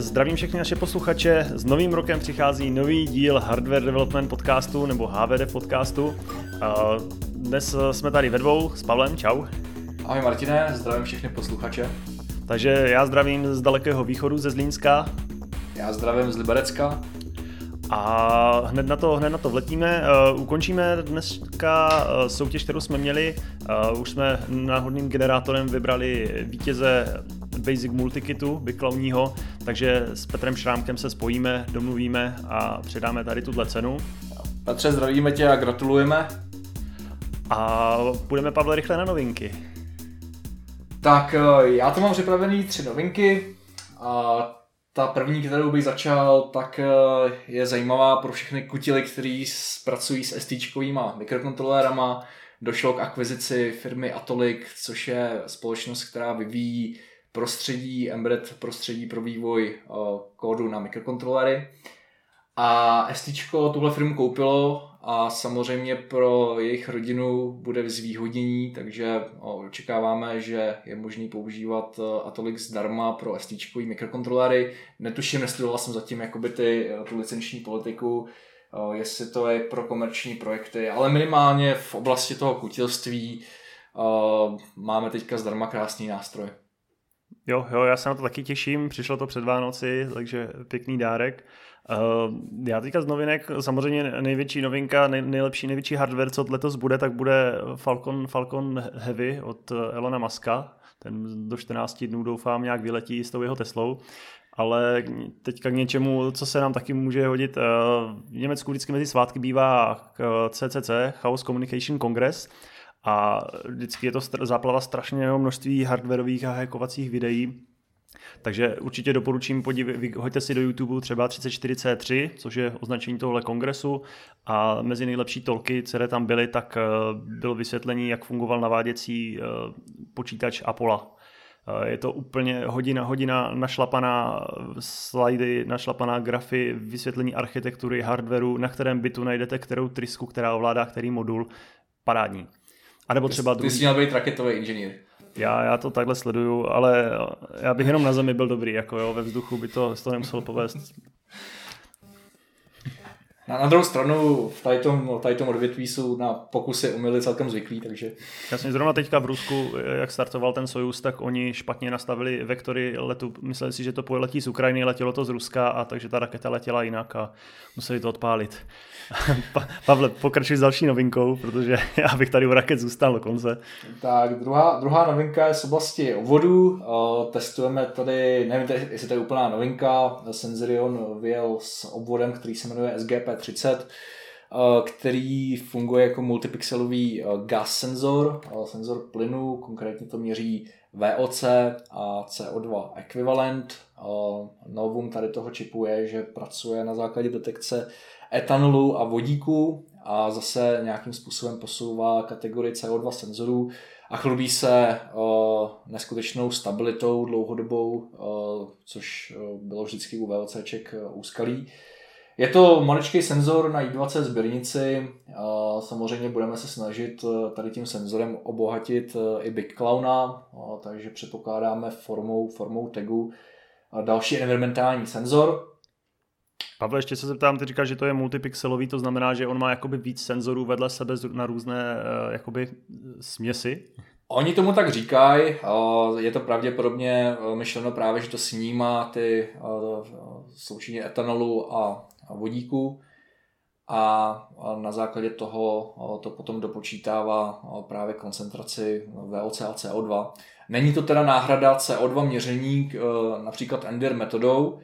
zdravím všechny naše posluchače. S novým rokem přichází nový díl Hardware Development podcastu nebo HVD podcastu. Dnes jsme tady ve dvou s Pavlem, čau. Ahoj Martine, zdravím všechny posluchače. Takže já zdravím z dalekého východu, ze Zlínska. Já zdravím z Liberecka. A hned na to, hned na to vletíme. Uh, ukončíme dneska uh, soutěž, kterou jsme měli. Uh, už jsme náhodným generátorem vybrali vítěze Basic Multikitu Biklauního, takže s Petrem Šrámkem se spojíme, domluvíme a předáme tady tuhle cenu. Petře, zdravíme tě a gratulujeme. A půjdeme, Pavle, rychle na novinky. Tak já tu mám připravený tři novinky. A ta první, kterou bych začal, tak je zajímavá pro všechny kutily, kteří pracují s ST mikrokontrolérama. Došlo k akvizici firmy Atolik, což je společnost, která vyvíjí prostředí, embedded prostředí pro vývoj kódu na mikrokontrolery. A ST tuhle firmu koupilo a samozřejmě pro jejich rodinu bude zvýhodnění, takže očekáváme, že je možný používat Atolik zdarma pro ST mikrokontrolery. Netuším, nesledoval jsem zatím jakoby ty, tu licenční politiku, jestli to je pro komerční projekty, ale minimálně v oblasti toho kutilství máme teďka zdarma krásný nástroj. Jo, jo, já se na to taky těším, přišlo to před Vánoci, takže pěkný dárek. Uh, já teďka z novinek, samozřejmě největší novinka, nej, nejlepší, největší hardware, co letos bude, tak bude Falcon, Falcon Heavy od Elona Muska. Ten do 14 dnů doufám nějak vyletí s tou jeho Teslou. Ale teďka k něčemu, co se nám taky může hodit. V Německu vždycky mezi svátky bývá CCC, Chaos Communication Congress, a vždycky je to záplava strašného množství hardwareových a hackovacích videí, takže určitě doporučím, podívejte, hoďte si do YouTube třeba 34C3, což je označení tohle kongresu a mezi nejlepší tolky, které tam byly, tak eh, bylo vysvětlení, jak fungoval naváděcí eh, počítač Apollo. Eh, je to úplně hodina, hodina našlapaná slajdy, našlapaná grafy, vysvětlení architektury, hardwareu, na kterém bytu najdete kterou trysku, která ovládá který modul. Parádní. A nebo třeba druhý. Ty jsi měl být raketový inženýr. Já, já to takhle sleduju, ale já bych jenom na zemi byl dobrý, jako jo, ve vzduchu by to, to nemuselo povést. Na, na druhou stranu v tady tom, odvětví jsou na pokusy umily celkem zvyklí, takže... Jasně, zrovna teďka v Rusku, eh, jak startoval ten Sojus, tak oni špatně nastavili vektory letu. Mysleli si, že to letí z Ukrajiny, letělo to z Ruska, a takže ta raketa letěla jinak a museli to odpálit. pa- Pavle, pokračuj s další novinkou, protože já bych tady u raket zůstal do konce. Tak, druhá, druhá novinka je z oblasti vodu. Eh, testujeme tady, nevím, jestli to je úplná novinka, Senzirion vyjel s obvodem, který se jmenuje SGP 30, eh, který funguje jako multipixelový eh, gas senzor, eh, senzor plynu, konkrétně to měří VOC a CO2 ekvivalent. Novum tady toho čipu je, že pracuje na základě detekce etanolu a vodíku a zase nějakým způsobem posouvá kategorii CO2 senzorů a chlubí se neskutečnou stabilitou dlouhodobou, což bylo vždycky u VOCček úskalí. Je to maličký senzor na I20 sběrnici, samozřejmě budeme se snažit uh, tady tím senzorem obohatit uh, i Big Clowna, takže předpokládáme formou, formou tagu. Další environmentální senzor, Pavle, ještě se zeptám, ty říkáš, že to je multipixelový, to znamená, že on má jakoby víc senzorů vedle sebe na různé eh, jakoby směsi? Oni tomu tak říkají, je to pravděpodobně eh, myšleno právě, že to snímá ty eh, sloučení etanolu a vodíku a na základě toho to potom dopočítává právě koncentraci VOC a CO2. Není to teda náhrada CO2 měření například Ender metodou,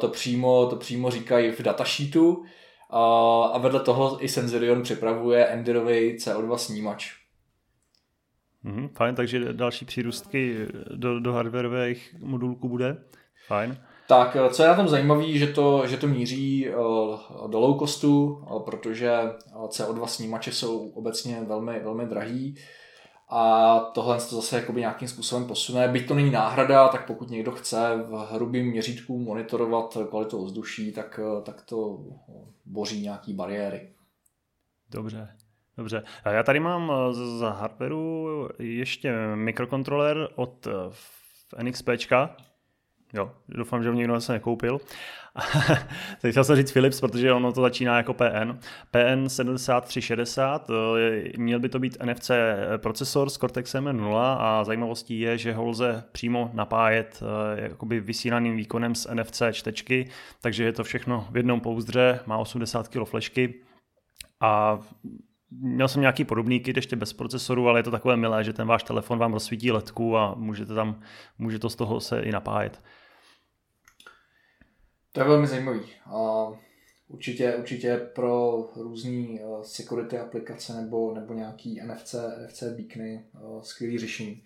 to přímo, to přímo říkají v datasheetu. A, a vedle toho i Sensorion připravuje Enderový CO2 snímač. Mm, fajn, takže další přírůstky do, do hardwareových modulků bude. Fajn. Tak, co je na tom zajímavé, že to, že to míří do low costu, protože CO2 snímače jsou obecně velmi, velmi drahý a tohle to zase jakoby nějakým způsobem posune. Byť to není náhrada, tak pokud někdo chce v hrubým měřítku monitorovat kvalitu ovzduší, tak, tak to boří nějaký bariéry. Dobře. Dobře. A já tady mám z hardwareu ještě mikrokontroler od NXP, Jo, doufám, že ho někdo se nekoupil. Teď chtěl jsem říct Philips, protože ono to začíná jako PN. PN 7360, měl by to být NFC procesor s Cortexem M0 a zajímavostí je, že ho lze přímo napájet eh, jakoby vysílaným výkonem z NFC čtečky, takže je to všechno v jednom pouzdře, má 80 kg flešky a Měl jsem nějaký podobný kit ještě bez procesoru, ale je to takové milé, že ten váš telefon vám rozsvítí letku a můžete tam, může to z toho se i napájet. To je velmi zajímavý. A určitě, určitě pro různé eh, security aplikace nebo, nebo nějaký NFC, NFC beacony eh, skvělý řešení.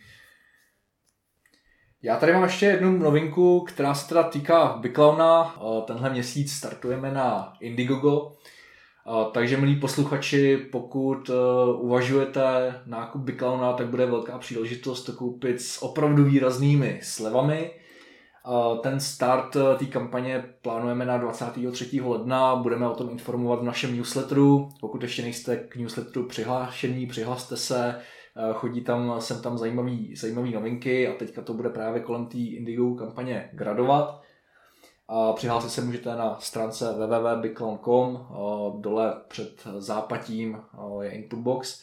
Já tady mám ještě jednu novinku, která se teda týká Biclauna. Eh, tenhle měsíc startujeme na Indiegogo. Takže milí posluchači, pokud uvažujete nákup Biclauna, tak bude velká příležitost to koupit s opravdu výraznými slevami. Ten start té kampaně plánujeme na 23. ledna, budeme o tom informovat v našem newsletteru. Pokud ještě nejste k newsletteru přihlášení, přihlaste se, chodí tam, sem tam zajímavý, zajímavý novinky a teďka to bude právě kolem té Indigo kampaně gradovat. A přihlásit se můžete na stránce www.biclon.com, dole před zápatím je Inputbox.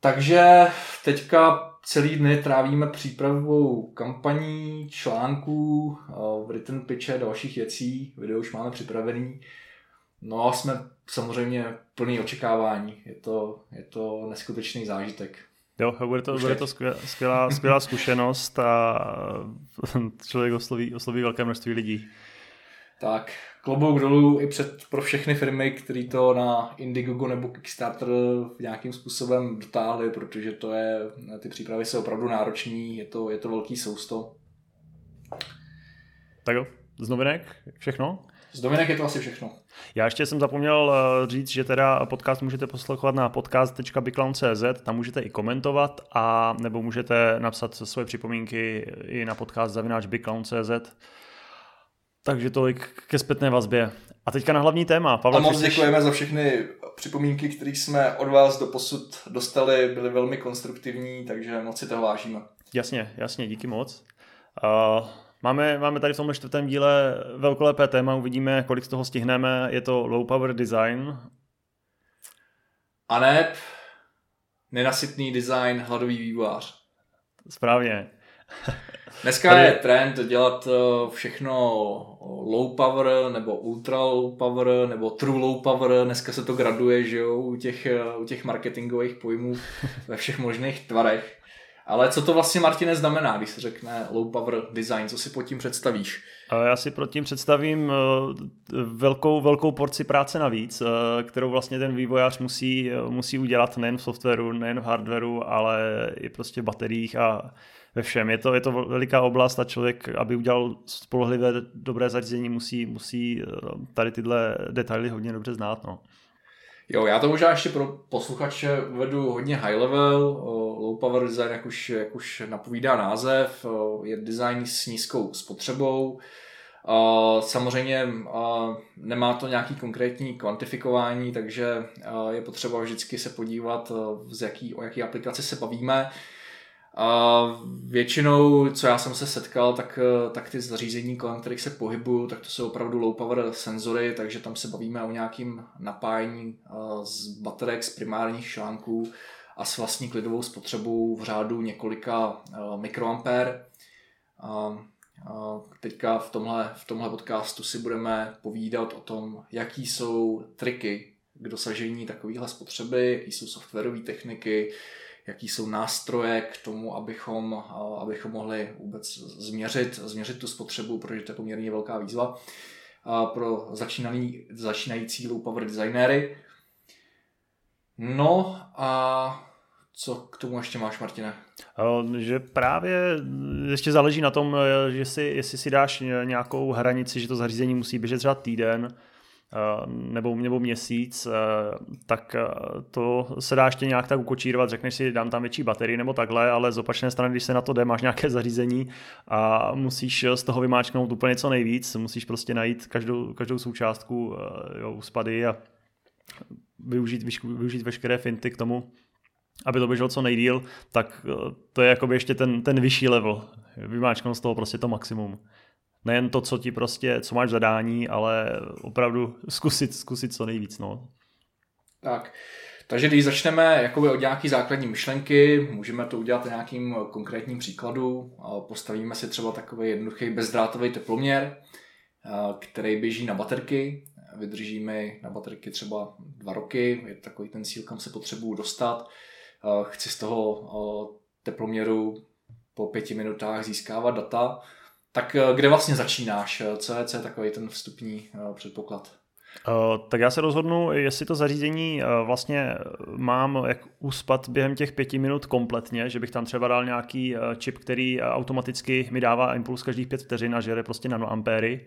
Takže teďka celý dny trávíme přípravou kampaní, článků, written pitche, dalších věcí, video už máme připravený. No a jsme samozřejmě plný očekávání. Je to, je to neskutečný zážitek. Jo, bude to, bude to skvělá, skvělá zkušenost a člověk osloví, osloví velké množství lidí. Tak, klobouk dolů i před, pro všechny firmy, které to na Indiegogo nebo Kickstarter nějakým způsobem dotáhly, protože to je, ty přípravy jsou opravdu náročné, je to, je to velký sousto. Tak jo, z novinek všechno? Z novinek je to asi všechno. Já ještě jsem zapomněl eh, říct, že teda podcast můžete poslouchat na podcast.biclown.cz, tam můžete i komentovat a nebo můžete napsat svoje připomínky i na podcast zavináč takže tolik ke zpětné vazbě. A teďka na hlavní téma. Pavel, a moc děkujeme za všechny připomínky, které jsme od vás do posud dostali, byly velmi konstruktivní, takže moc si to vážíme. Jasně, jasně, díky moc. Uh, máme, máme tady v tomhle čtvrtém díle velkolepé téma, uvidíme, kolik z toho stihneme. Je to low power design. A ne nenasytný design, hladový vývojář. Správně. Dneska Tady... je trend dělat eh, všechno low power, nebo ultra low power, nebo true low power. Dneska se to graduje, že jo, u těch, eh, u těch marketingových pojmů ve všech možných tvarech. Ale co to vlastně, Martine, znamená, když se řekne low power design? Co si pod tím představíš? Já si pod tím představím eh, velkou, velkou porci práce navíc, kterou vlastně ten vývojář musí, musí udělat nejen v softwaru, nejen v hardwaru, ale i prostě v bateriích a ve všem. Je to, je to veliká oblast a člověk, aby udělal spolehlivé dobré zařízení, musí, musí eh, tady tyhle detaily hodně dobře znát. No. Jo, já to možná ještě pro posluchače vedu hodně high level, low power design, jak už, jak už napovídá název, je design s nízkou spotřebou, Samozřejmě nemá to nějaký konkrétní kvantifikování, takže je potřeba vždycky se podívat, z jaký, o jaký aplikaci se bavíme. A většinou, co já jsem se setkal, tak, tak ty zařízení, kolem kterých se pohybuju, tak to jsou opravdu low power senzory, takže tam se bavíme o nějakým napájení z baterek, z primárních šlánků a s vlastní klidovou spotřebou v řádu několika mikroampér. A teďka v tomhle, v tomhle podcastu si budeme povídat o tom, jaký jsou triky k dosažení takovéhle spotřeby, jaký jsou softwarové techniky, jaký jsou nástroje k tomu, abychom, abychom mohli vůbec změřit, změřit tu spotřebu, protože to je poměrně velká výzva pro začínaný, začínající low power designéry. No a co k tomu ještě máš, Martine? Že právě ještě záleží na tom, že si, jestli si dáš nějakou hranici, že to zařízení musí běžet třeba týden, Eh, nebo, nebo měsíc, eh, tak eh, to se dá ještě nějak tak ukočírovat, řekneš si, dám tam větší baterii nebo takhle, ale z opačné strany, když se na to jde, máš nějaké zařízení a musíš z toho vymáčknout úplně co nejvíc, musíš prostě najít každou, každou součástku jo, spady a využít, využít veškeré finty k tomu, aby to běželo co nejdíl, tak to je jakoby ještě ten, ten vyšší level. Vymáčknout z toho prostě to maximum. Nejen to, co ti prostě, co máš zadání, ale opravdu zkusit, zkusit co nejvíc. No. Tak, takže když začneme jakoby od nějaký základní myšlenky, můžeme to udělat nějakým konkrétním příkladu. Postavíme si třeba takový jednoduchý bezdrátový teploměr, který běží na baterky. Vydrží mi na baterky třeba dva roky, je takový ten cíl, kam se potřebuju dostat. Chci z toho teploměru po pěti minutách získávat data. Tak kde vlastně začínáš? Co je, co je takový ten vstupní předpoklad? Uh, tak já se rozhodnu, jestli to zařízení vlastně mám jak uspat během těch pěti minut kompletně, že bych tam třeba dal nějaký čip, který automaticky mi dává impuls každých pět vteřin a žere prostě nanoampéry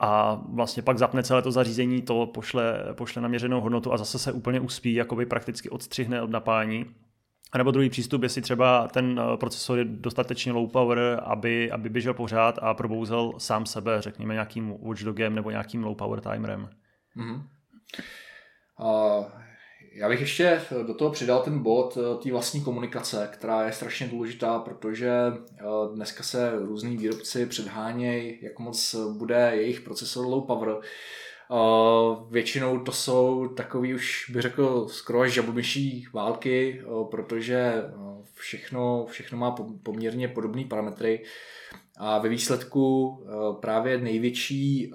a vlastně pak zapne celé to zařízení, to pošle, pošle naměřenou hodnotu a zase se úplně uspí, jakoby prakticky odstřihne od napájení. A nebo druhý přístup, jestli třeba ten procesor je dostatečně low power, aby, aby běžel pořád a probouzel sám sebe, řekněme nějakým watchdogem nebo nějakým low power timerem. Mm-hmm. Uh, já bych ještě do toho přidal ten bod eh, té vlastní komunikace, která je strašně důležitá, protože eh, dneska se různí výrobci předhánějí, jak moc bude jejich procesor low power. Většinou to jsou takový už, bych řekl, skoro až žabomyší války, protože všechno, všechno má poměrně podobné parametry a ve výsledku právě největší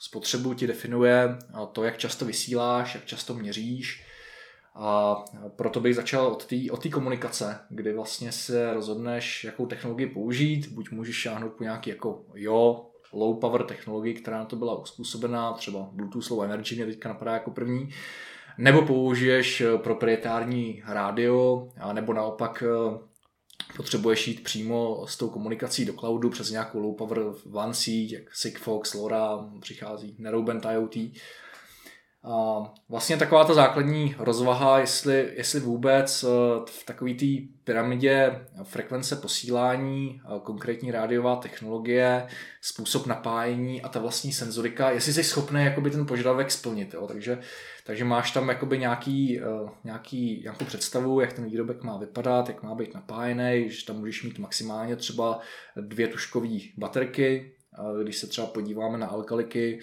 spotřebu ti definuje to, jak často vysíláš, jak často měříš. A proto bych začal od té od komunikace, kdy vlastně se rozhodneš, jakou technologii použít. Buď můžeš šáhnout po nějaký jako jo, low power technologii, která na to byla uspůsobená, třeba Bluetooth Low Energy mě teďka napadá jako první, nebo použiješ proprietární rádio, nebo naopak potřebuješ jít přímo s tou komunikací do cloudu přes nějakou low power WAN síť, jak Sigfox, LoRa, přichází Narrowband IoT. A vlastně taková ta základní rozvaha, jestli, jestli vůbec eh, v takové té pyramidě frekvence posílání, eh, konkrétní rádiová technologie, způsob napájení a ta vlastní senzorika, jestli jsi schopný jakoby ten požadavek splnit. Jo? Takže, takže máš tam jakoby nějaký, eh, nějaký, nějakou představu, jak ten výrobek má vypadat, jak má být napájený, že tam můžeš mít maximálně třeba dvě tuškové baterky, když se třeba podíváme na alkaliky,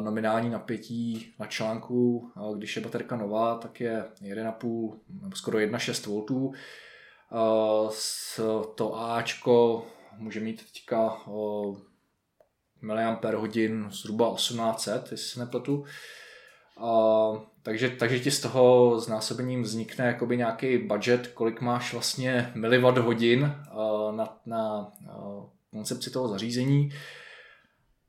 nominální napětí na článku, když je baterka nová, tak je 1,5 nebo skoro 1,6 V. To Ačko může mít teďka miliampere hodin zhruba 1800, jestli se nepletu. Uh, takže, takže ti z toho znásobením vznikne jakoby nějaký budget, kolik máš vlastně miliwatt hodin na, na koncepci toho zařízení.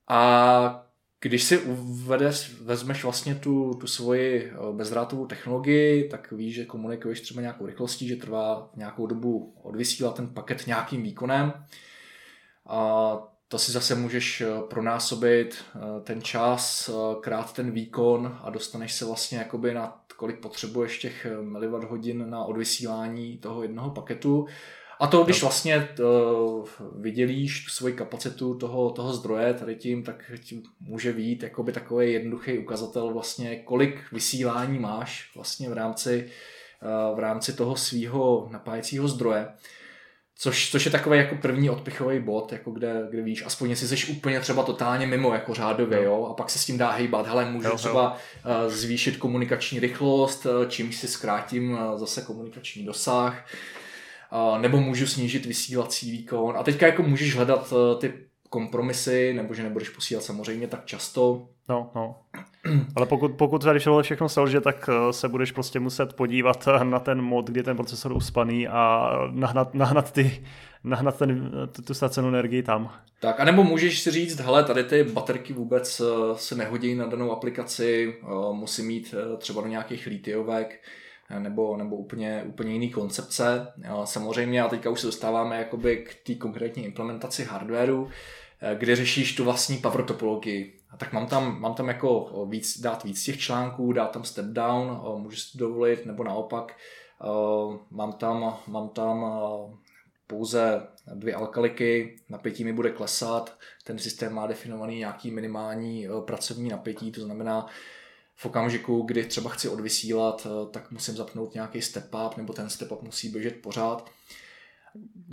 A když si uvedeš, vezmeš vlastně tu, tu svoji eh, bezdrátovou technologii, tak víš, že komunikuješ třeba nějakou rychlostí, že trvá nějakou dobu odvysílat ten paket nějakým výkonem. A to si zase můžeš eh, pronásobit eh, ten čas, krát ten výkon a dostaneš se vlastně jakoby na kolik potřebuješ těch miliwatt hodin na odvysílání toho jednoho paketu a to, když vlastně to vydělíš tu svoji kapacitu toho, toho zdroje tady tím, tak tím může být jakoby takový jednoduchý ukazatel vlastně, kolik vysílání máš vlastně v rámci, eh, v rámci toho svého napájecího zdroje. Což, což je takový jako první odpichový bod, jako kde, kde víš, aspoň jestli jsi úplně třeba totálně mimo, jako řádově, jo, a pak se s tím dá hejbat, hele, můžu jo, třeba jo. Eh, zvýšit komunikační rychlost, eh, čímž si zkrátím zase komunikační dosah, nebo můžu snížit vysílací výkon. A teďka jako můžeš hledat eh, ty kompromisy, nebo že nebudeš posílat samozřejmě tak často. No, no. Ale pokud, pokud tady všechno selže, tak eh, se budeš prostě muset podívat eh, na ten mod, kdy je ten procesor uspaný a nahnat, nahnat, ty, nahnat ten, tu stacenou energii tam. Tak, anebo můžeš si říct, hele, tady ty baterky vůbec se nehodí na danou aplikaci, musí mít třeba do nějakých litiovek, nebo, nebo úplně, úplně jiný koncepce. Samozřejmě, a teďka už se dostáváme jakoby k té konkrétní implementaci hardwareu, eh, kde řešíš tu vlastní power topologii. A tak mám tam, mám tam jako víc, dát víc těch článků, dát tam step down, můžu si dovolit, nebo naopak mám tam, mám tam pouze dvě alkaliky, napětí mi bude klesat, ten systém má definovaný nějaký minimální pracovní napětí, to znamená, v okamžiku, kdy třeba chci odvysílat, tak musím zapnout nějaký step up, nebo ten step up musí běžet pořád.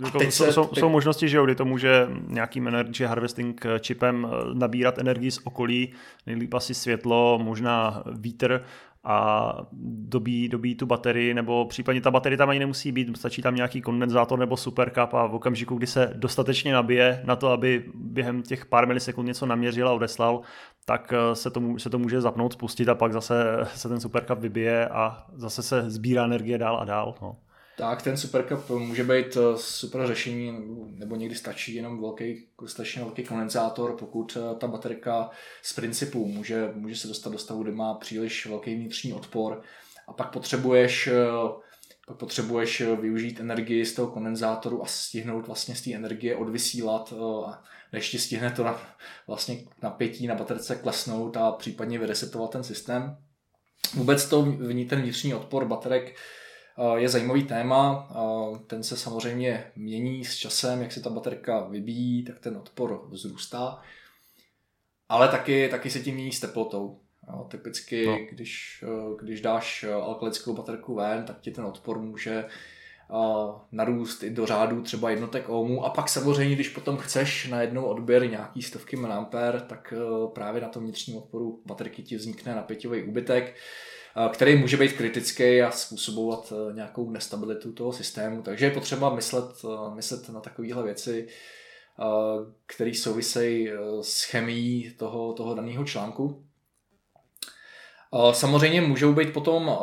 Jako jsou, se, jsou, teď... jsou možnosti, že jo, kdy to může nějakým energy harvesting čipem nabírat energii z okolí, nejlíp asi světlo, možná vítr a dobí, dobí tu baterii, nebo případně ta baterie tam ani nemusí být, stačí tam nějaký kondenzátor nebo supercup a v okamžiku, kdy se dostatečně nabije na to, aby během těch pár milisekund něco naměřil a odeslal, tak eh, se to, se to může zapnout, spustit a pak zase se ten supercup vybije a zase se sbírá energie dál a dál. No. Tak, ten Supercup může být eh, super řešení, nebo někdy stačí jenom velký, stačí velký kondenzátor, pokud eh, ta baterka z principu může, může se dostat do stavu, kde má příliš velký vnitřní odpor a pak potřebuješ eh, pak potřebuješ využít energii z toho kondenzátoru a stihnout vlastně z té energie odvysílat, než ti stihne to na, vlastně napětí na baterce klesnout a případně vyresetovat ten systém. Vůbec to, ten vnitřní odpor baterek je zajímavý téma, ten se samozřejmě mění s časem, jak se ta baterka vybíjí, tak ten odpor vzrůstá, ale taky, taky se tím mění s teplotou. Jo, typicky, no. když, když dáš alkalickou baterku ven, tak ti ten odpor může narůst i do řádu třeba jednotek ohmů a pak samozřejmě, když potom chceš na jednou odběr nějaký stovky miliampér, tak právě na tom vnitřním odporu baterky ti vznikne napěťový úbytek, který může být kritický a způsobovat e, nějakou nestabilitu toho systému. Takže je potřeba myslet, e, myslet na takovéhle věci, které souvisejí s chemií toho, toho daného článku. Samozřejmě můžou být potom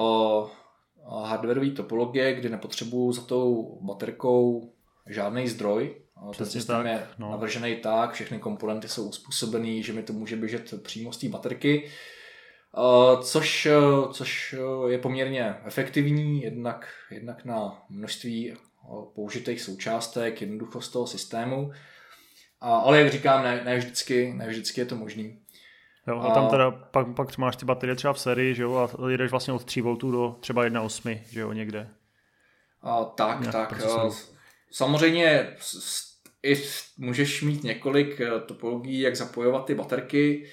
hardwareové topologie, kdy nepotřebuju za tou baterkou žádný zdroj. Ten systém tak, je no. navržený tak, všechny komponenty jsou uspůsobený, že mi to může běžet přímo z té baterky. Eh, což, eh, což eh, je poměrně efektivní, jednak, jednak na množství použitých součástek, jednoduchost toho systému, ale jak říkám, ne, ne, vždycky, ne vždycky je to možný. Jo, a tam teda pak, pak máš ty baterie třeba v sérii, že jo, a jedeš vlastně od 3 V do třeba 1,8, že jo, někde. A, tak, Nějak tak. Samozřejmě i můžeš mít několik topologií, jak zapojovat ty baterky.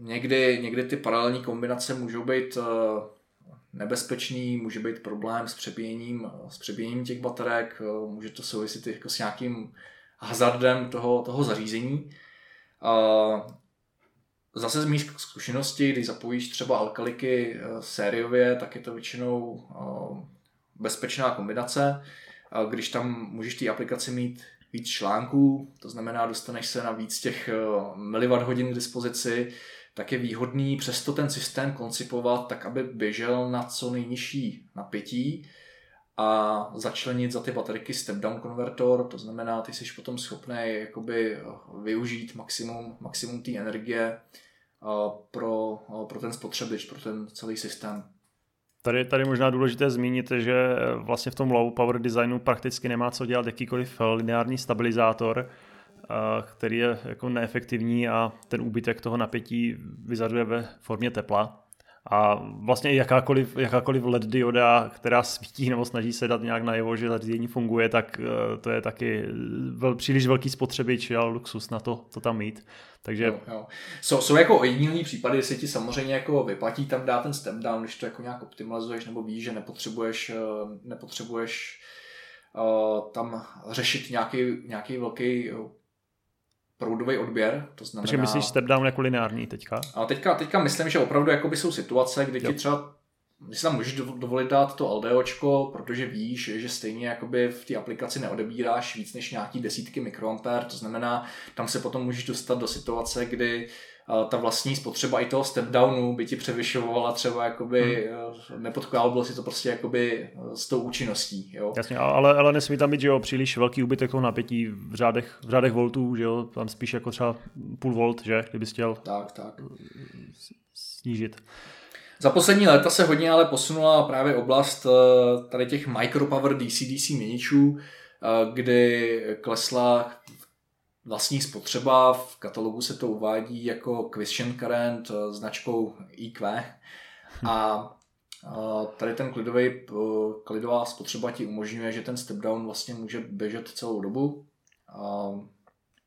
Někdy, někdy ty paralelní kombinace můžou být eh, nebezpečný, může být problém s přebíjením, s přebíjením těch baterek, eh, může to souviset jako s nějakým hazardem toho, toho zařízení. Zase z mých zkušeností, když zapojíš třeba alkaliky eh, sériově, tak je to většinou bezpečná kombinace. Když tam můžeš ty aplikaci mít víc článků, to znamená, dostaneš se na víc těch miliwatt hodin k dispozici, tak je výhodný přesto ten systém koncipovat tak, aby běžel na co nejnižší napětí a začlenit za ty baterky step-down konvertor, to znamená, ty jsi potom schopný jakoby využít maximum, maximum té energie pro, pro ten spotřebič, pro ten celý systém. Tady, tady možná důležité zmínit, že vlastně v tom low power designu prakticky nemá co dělat jakýkoliv lineární stabilizátor, který je jako neefektivní a ten úbytek toho napětí vyzaduje ve formě tepla. A vlastně jakákoliv, jakákoliv LED dioda, která svítí nebo snaží se dát nějak najevo, že zařízení funguje, tak eh, to je taky vel, příliš velký spotřebič a luxus na to, to tam mít. Takže... Jo, jo. Jsou, jsou jako ojedinělý případy, jestli ti samozřejmě jako vyplatí tam dát ten step down, když to jako nějak optimalizuješ nebo víš, že nepotřebuješ, eh, nepotřebuješ uh, tam řešit nějaký, nějaký velký proudový odběr, to znamená... Takže myslíš step down jako lineární teďka? A teďka, teďka myslím, že opravdu jakoby jsou situace, kdy jo. ti třeba si tam můžeš dovolit dát to LDOčko, protože víš, že stejně jakoby v té aplikaci neodebíráš víc než nějaký desítky mikroampér, to znamená, tam se potom můžeš dostat do situace, kdy ta vlastní spotřeba i toho step downu by ti převyšovala třeba jakoby, hmm. bylo si to prostě jakoby s tou účinností. Jo? Jasně, ale, ale nesmí tam být, že jo, příliš velký úbytek toho napětí v řádech, v řádech voltů, že jo, tam spíš jako třeba půl volt, že, kdyby chtěl tak, tak. snížit. Za poslední léta se hodně ale posunula právě oblast eh, tady těch micropower DC-DC měničů, eh, kdy klesla vlastní spotřeba. V katalogu se to uvádí jako Question Current eh, značkou IQ. A tady ten klidový, klidová spotřeba ti umožňuje, že ten step down vlastně může běžet celou dobu. A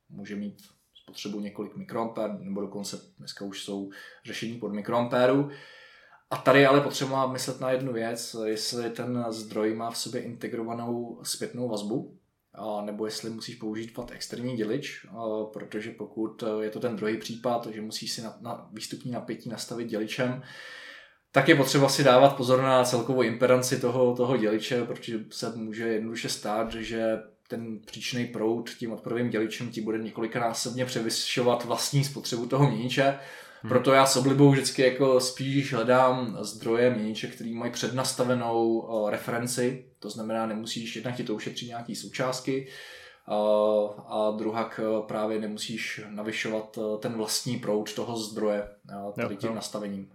může mít spotřebu několik mikroampér, nebo dokonce dneska už jsou řešení pod mikroampéru. A tady ale potřeba myslet na jednu věc, jestli ten zdroj má v sobě integrovanou zpětnou vazbu, a nebo jestli musíš použít fakt externí dělič, protože pokud je to ten druhý případ, že musíš si na, na výstupní napětí nastavit děličem, tak je potřeba si dávat pozor na celkovou impedanci toho, toho děliče, protože se může jednoduše stát, že ten příčný proud tím odporovým děličem ti bude několikanásobně převyšovat vlastní spotřebu toho měniče. Hmm. Proto já s oblibou vždycky jako spíš hledám zdroje měniče, který mají přednastavenou referenci, to znamená, nemusíš jednak ti to ušetřit nějaký součástky, a druhak právě nemusíš navyšovat ten vlastní proud toho zdroje tady tím nastavením.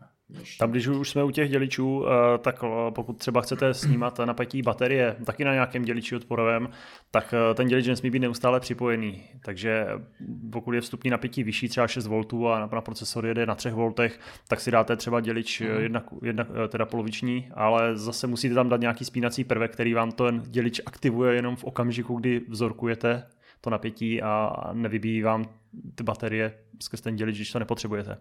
Tam, když už jsme u těch děličů, eh, tak eh, pokud třeba chcete snímat napětí baterie taky na nějakém děliči odporovém, tak eh, ten dělič nesmí být neustále připojený. Takže pokud je vstupní napětí vyšší, třeba 6 V a na procesor jede na 3 V, tak si dáte třeba dělič mm. jedna, jedna, teda poloviční, ale zase musíte tam dát nějaký spínací prvek, který vám ten dělič aktivuje jenom v okamžiku, kdy vzorkujete to napětí a nevybíjí vám ty baterie skrz ten dělič, když to nepotřebujete.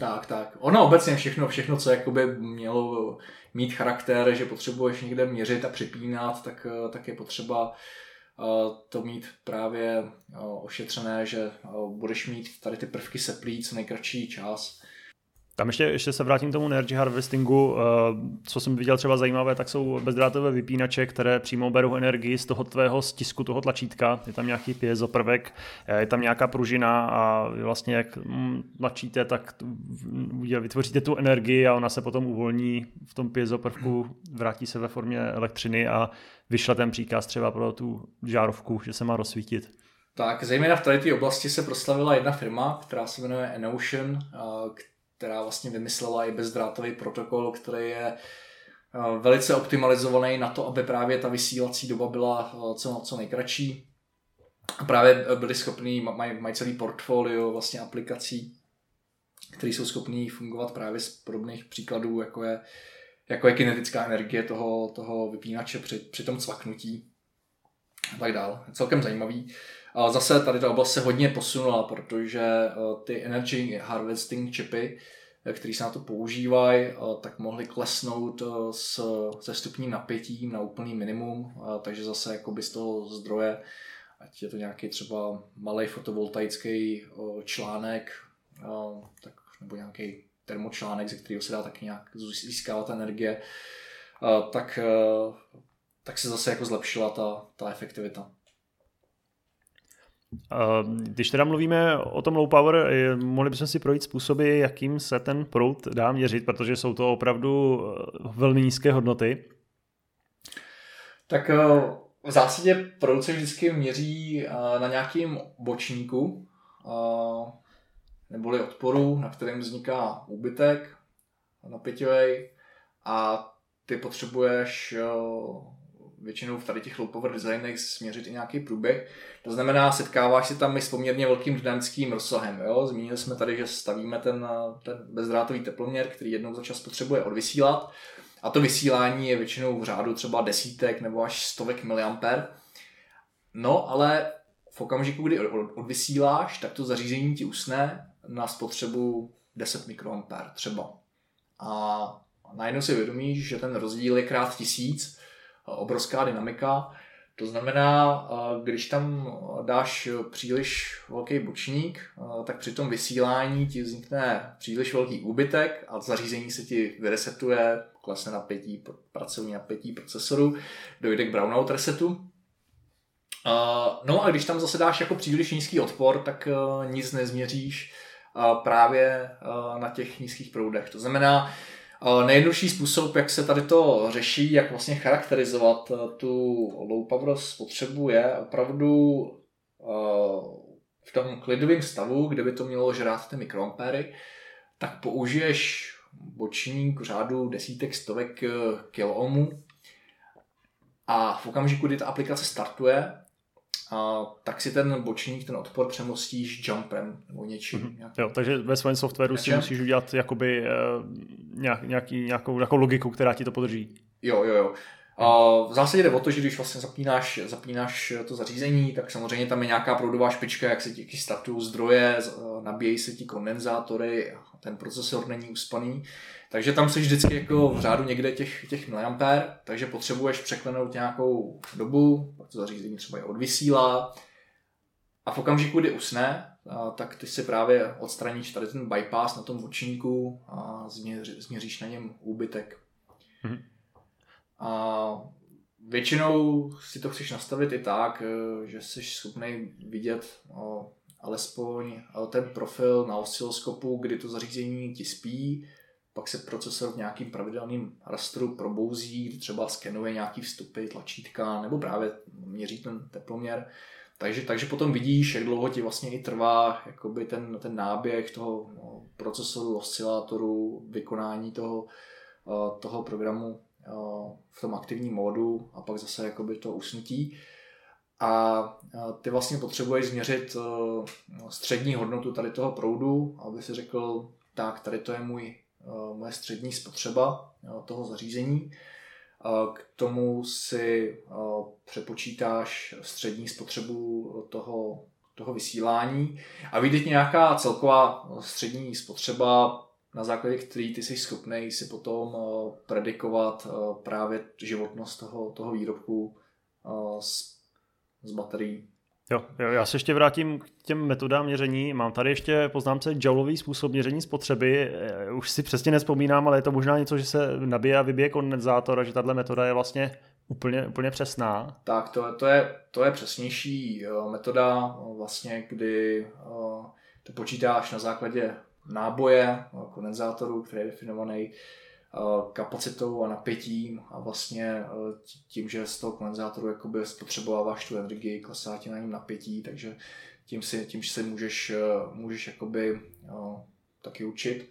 Tak, tak. Ono obecně všechno, všechno, co jakoby mělo mít charakter, že potřebuješ někde měřit a připínat, tak, tak je potřeba eh, to mít právě eh, ošetřené, že eh, budeš mít tady ty prvky seplí co nejkratší čas tam ještě, ještě se vrátím k tomu energy harvestingu. Eh, co jsem viděl třeba zajímavé, tak jsou bezdrátové vypínače, které přímo berou energii z toho tvého stisku, toho tlačítka. Je tam nějaký piezo prvek, eh, je tam nějaká pružina a vlastně jak mm, tlačíte, tak vytvoříte tu energii a ona se potom uvolní v tom piezo prvku, vrátí se ve formě elektřiny a vyšle ten příkaz třeba pro tu žárovku, že se má rozsvítit. Tak, zejména v této oblasti se proslavila jedna firma, která se jmenuje Enotion, která vlastně vymyslela i bezdrátový protokol, který je eh, velice optimalizovaný na to, aby právě ta vysílací doba byla eh, co, co nejkratší. A právě byli schopní, mají, mají celý portfolio vlastně aplikací, které jsou schopné fungovat právě z podobných příkladů, jako je, jako je kinetická energie toho, toho vypínače při, při tom cvaknutí a tak dále. Celkem zajímavý. A zase tady ta oblast se hodně posunula, protože eh, ty energy harvesting chipy, eh, které se na to používají, eh, tak mohly klesnout s, se stupním napětím na úplný minimum, takže zase jakoby z toho zdroje, ať je to nějaký třeba malý fotovoltaický článek, tak, nebo nějaký termočlánek, ze kterého se dá taky nějak získávat energie, tak, tak se zase jako zlepšila ta, ta efektivita. Když teda mluvíme o tom low power, mohli bychom si projít způsoby, jakým se ten proud dá měřit, protože jsou to opravdu eh, velmi nízké hodnoty. Tak eh, v zásadě proud se vždycky měří eh, na nějakým bočníku, neboli odporu, na kterém vzniká úbytek napěťový a ty potřebuješ většinou v tady těch low power designech směřit i nějaký průběh. To znamená, setkáváš se tam i s poměrně velkým dynamickým rozsahem. Jo? Zmínili jsme tady, že stavíme ten, ten bezdrátový teploměr, který jednou za čas potřebuje odvysílat. A to vysílání je většinou v řádu třeba desítek nebo až stovek miliampere. No, ale v okamžiku, kdy odvysíláš, tak to zařízení ti usne na spotřebu 10 mikroampere třeba. A najednou si vědomíš, že ten rozdíl je krát tisíc obrovská dynamika. To znamená, když tam dáš příliš velký bočník, tak při tom vysílání ti vznikne příliš velký úbytek a zařízení se ti vyresetuje, klesne napětí, pracovní napětí procesoru, dojde k brownout resetu. No a když tam zase dáš jako příliš nízký odpor, tak nic nezměříš právě na těch nízkých proudech. To znamená, Nejjednodušší způsob, jak se tady to řeší, jak vlastně charakterizovat eh, tu low power spotřebu, je opravdu eh, v tom klidovém stavu, kde by to mělo žrát ty mikroampéry, tak použiješ bočník řádu desítek, stovek eh, kiloohmů a v okamžiku, kdy ta aplikace startuje, a tak si ten bočník, ten odpor přemostíš jumprem nebo něčím. Mm-hmm. Jo, takže ve svém softwaru si musíš udělat jakoby uh, nějak, nějaký, nějakou, nějakou logiku, která ti to podrží. Jo, jo, jo. v zásadě jde o to, že když vlastně zapínáš, zapínáš to zařízení, tak samozřejmě tam je nějaká proudová špička, jak se ti startují zdroje, nabíjejí se ti kondenzátory, ten procesor není uspaný. Takže tam jsi vždycky jako v řádu někde těch, těch miliampér, takže potřebuješ překlenout nějakou dobu, pak to zařízení třeba je odvysílá a v okamžiku, kdy usne, tak ty si právě odstraníš tady ten bypass na tom očníku a změř, změříš na něm úbytek. Mm-hmm. A většinou si to chceš nastavit i tak, e, že jsi schopný vidět alespoň ten profil na osciloskopu, kdy to zařízení ti spí, pak se procesor v nějakým pravidelným rastru probouzí, třeba skenuje nějaký vstupy, tlačítka, nebo právě měří ten teploměr. Takže, takže potom vidíš, jak dlouho ti vlastně i trvá jakoby ten, ten náběh toho no, procesoru, oscilátoru, vykonání toho, uh, toho programu uh, v tom aktivním módu a pak zase jakoby to usnutí. A uh, ty vlastně potřebuješ změřit střední hodnotu tady toho proudu, aby si řekl, tak tady to je můj, moje střední spotřeba toho zařízení k tomu si přepočítáš střední spotřebu toho, toho vysílání a vyjde nějaká celková střední spotřeba, na základě který ty jsi schopný si potom predikovat právě životnost toho, toho výrobku z, z baterií. Jo, jo, já se ještě vrátím k těm metodám měření. Mám tady ještě poznámce joulový způsob měření spotřeby. Eh, už si přesně nespomínám, ale je to možná něco, že se nabije a vybije kondenzátor a že tahle metoda je vlastně úplně, úplně přesná. Tak to, to, je, to je přesnější metoda, vlastně, kdy to počítáš na základě náboje kondenzátoru, který je definovaný Eh, kapacitou a napětím a vlastně eh, tím, že z toho kondenzátoru jakoby spotřebováváš tu energii, klesá ti na něm napětí, takže tím si, tím si můžeš, eh, můžeš jakoby taky učit.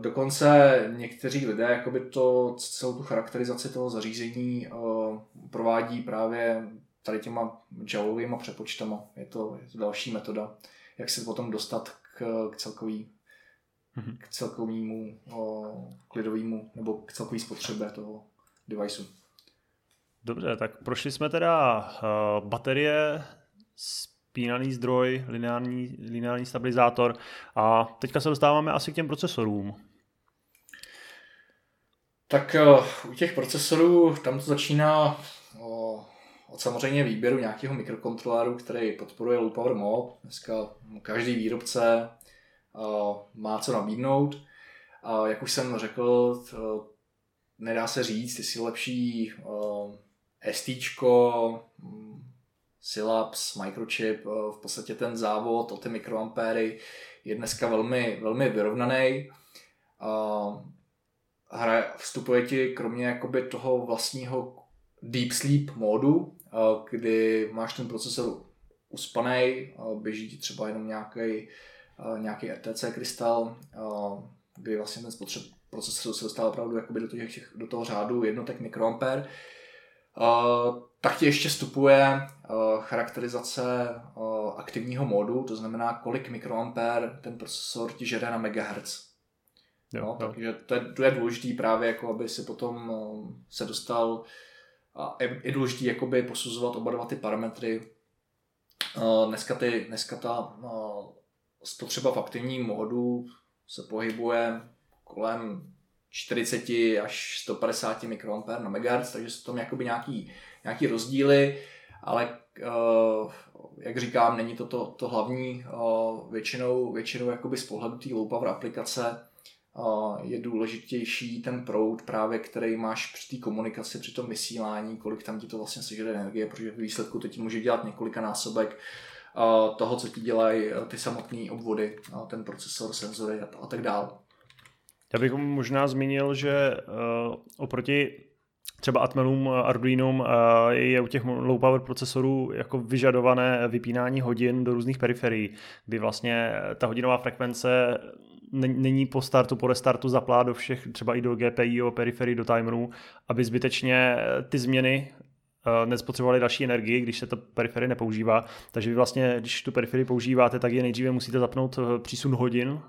Dokonce někteří lidé jakoby to, celou tu charakterizaci toho zařízení provádí právě tady těma joulovými přepočtama. Je to, je to další metoda, jak se potom dostat k, k celkový. K celkovému klidovému nebo k celkové spotřebě toho deviceu. Dobře, tak prošli jsme teda uh, baterie, spínaný zdroj, lineární, lineární stabilizátor a teďka se dostáváme asi k těm procesorům. Tak uh, u těch procesorů tam to začíná uh, od samozřejmě výběru nějakého mikrokontroléru, který podporuje low power mod. Dneska každý výrobce má co nabídnout. A jak už jsem řekl, to nedá se říct, jestli lepší ST, Sylaps, Microchip, v podstatě ten závod o ty mikroampéry je dneska velmi, velmi vyrovnaný. Hra vstupuje ti kromě jakoby toho vlastního deep sleep módu, kdy máš ten procesor uspaný, běží ti třeba jenom nějaký nějaký RTC krystal, kdy vlastně ten spotřeb procesor se dostává opravdu jakoby do, těch, do toho řádu jednotek mikroampér. Tak ti ještě vstupuje charakterizace aktivního módu, to znamená, kolik mikroampér ten procesor ti žere na megahertz. Jo, no, jo. Takže to je, to je důležité právě, jako aby si potom se dostal a je důležité jakoby posuzovat oba dva ty parametry. Dneska, ty, dneska ta spotřeba v aktivním módu se pohybuje kolem 40 až 150 mikroampér na megahertz, takže jsou tam jakoby nějaký, nějaký rozdíly, ale uh, jak říkám, není to to, to hlavní, uh, většinou, většinou jakoby z pohledu té low power aplikace uh, je důležitější ten proud právě, který máš při té komunikaci, při tom vysílání, kolik tam ti to vlastně sežere energie, protože v výsledku ti může dělat několika násobek toho, co ti dělají eh, ty samotné obvody, ten procesor, senzory a tak dále. Já bych možná zmínil, že oproti třeba Atmelům, Arduinům je u těch low power procesorů jako vyžadované vypínání hodin do různých periferií, kdy vlastně ta hodinová frekvence není po startu, po restartu zaplá do všech, třeba i do GPI, periferií, do timerů, aby zbytečně ty změny Eh, nespotřebovali další energii, když se to periferie nepoužívá. Takže vy vlastně, když tu periferii používáte, tak je nejdříve musíte zapnout eh, přísun hodin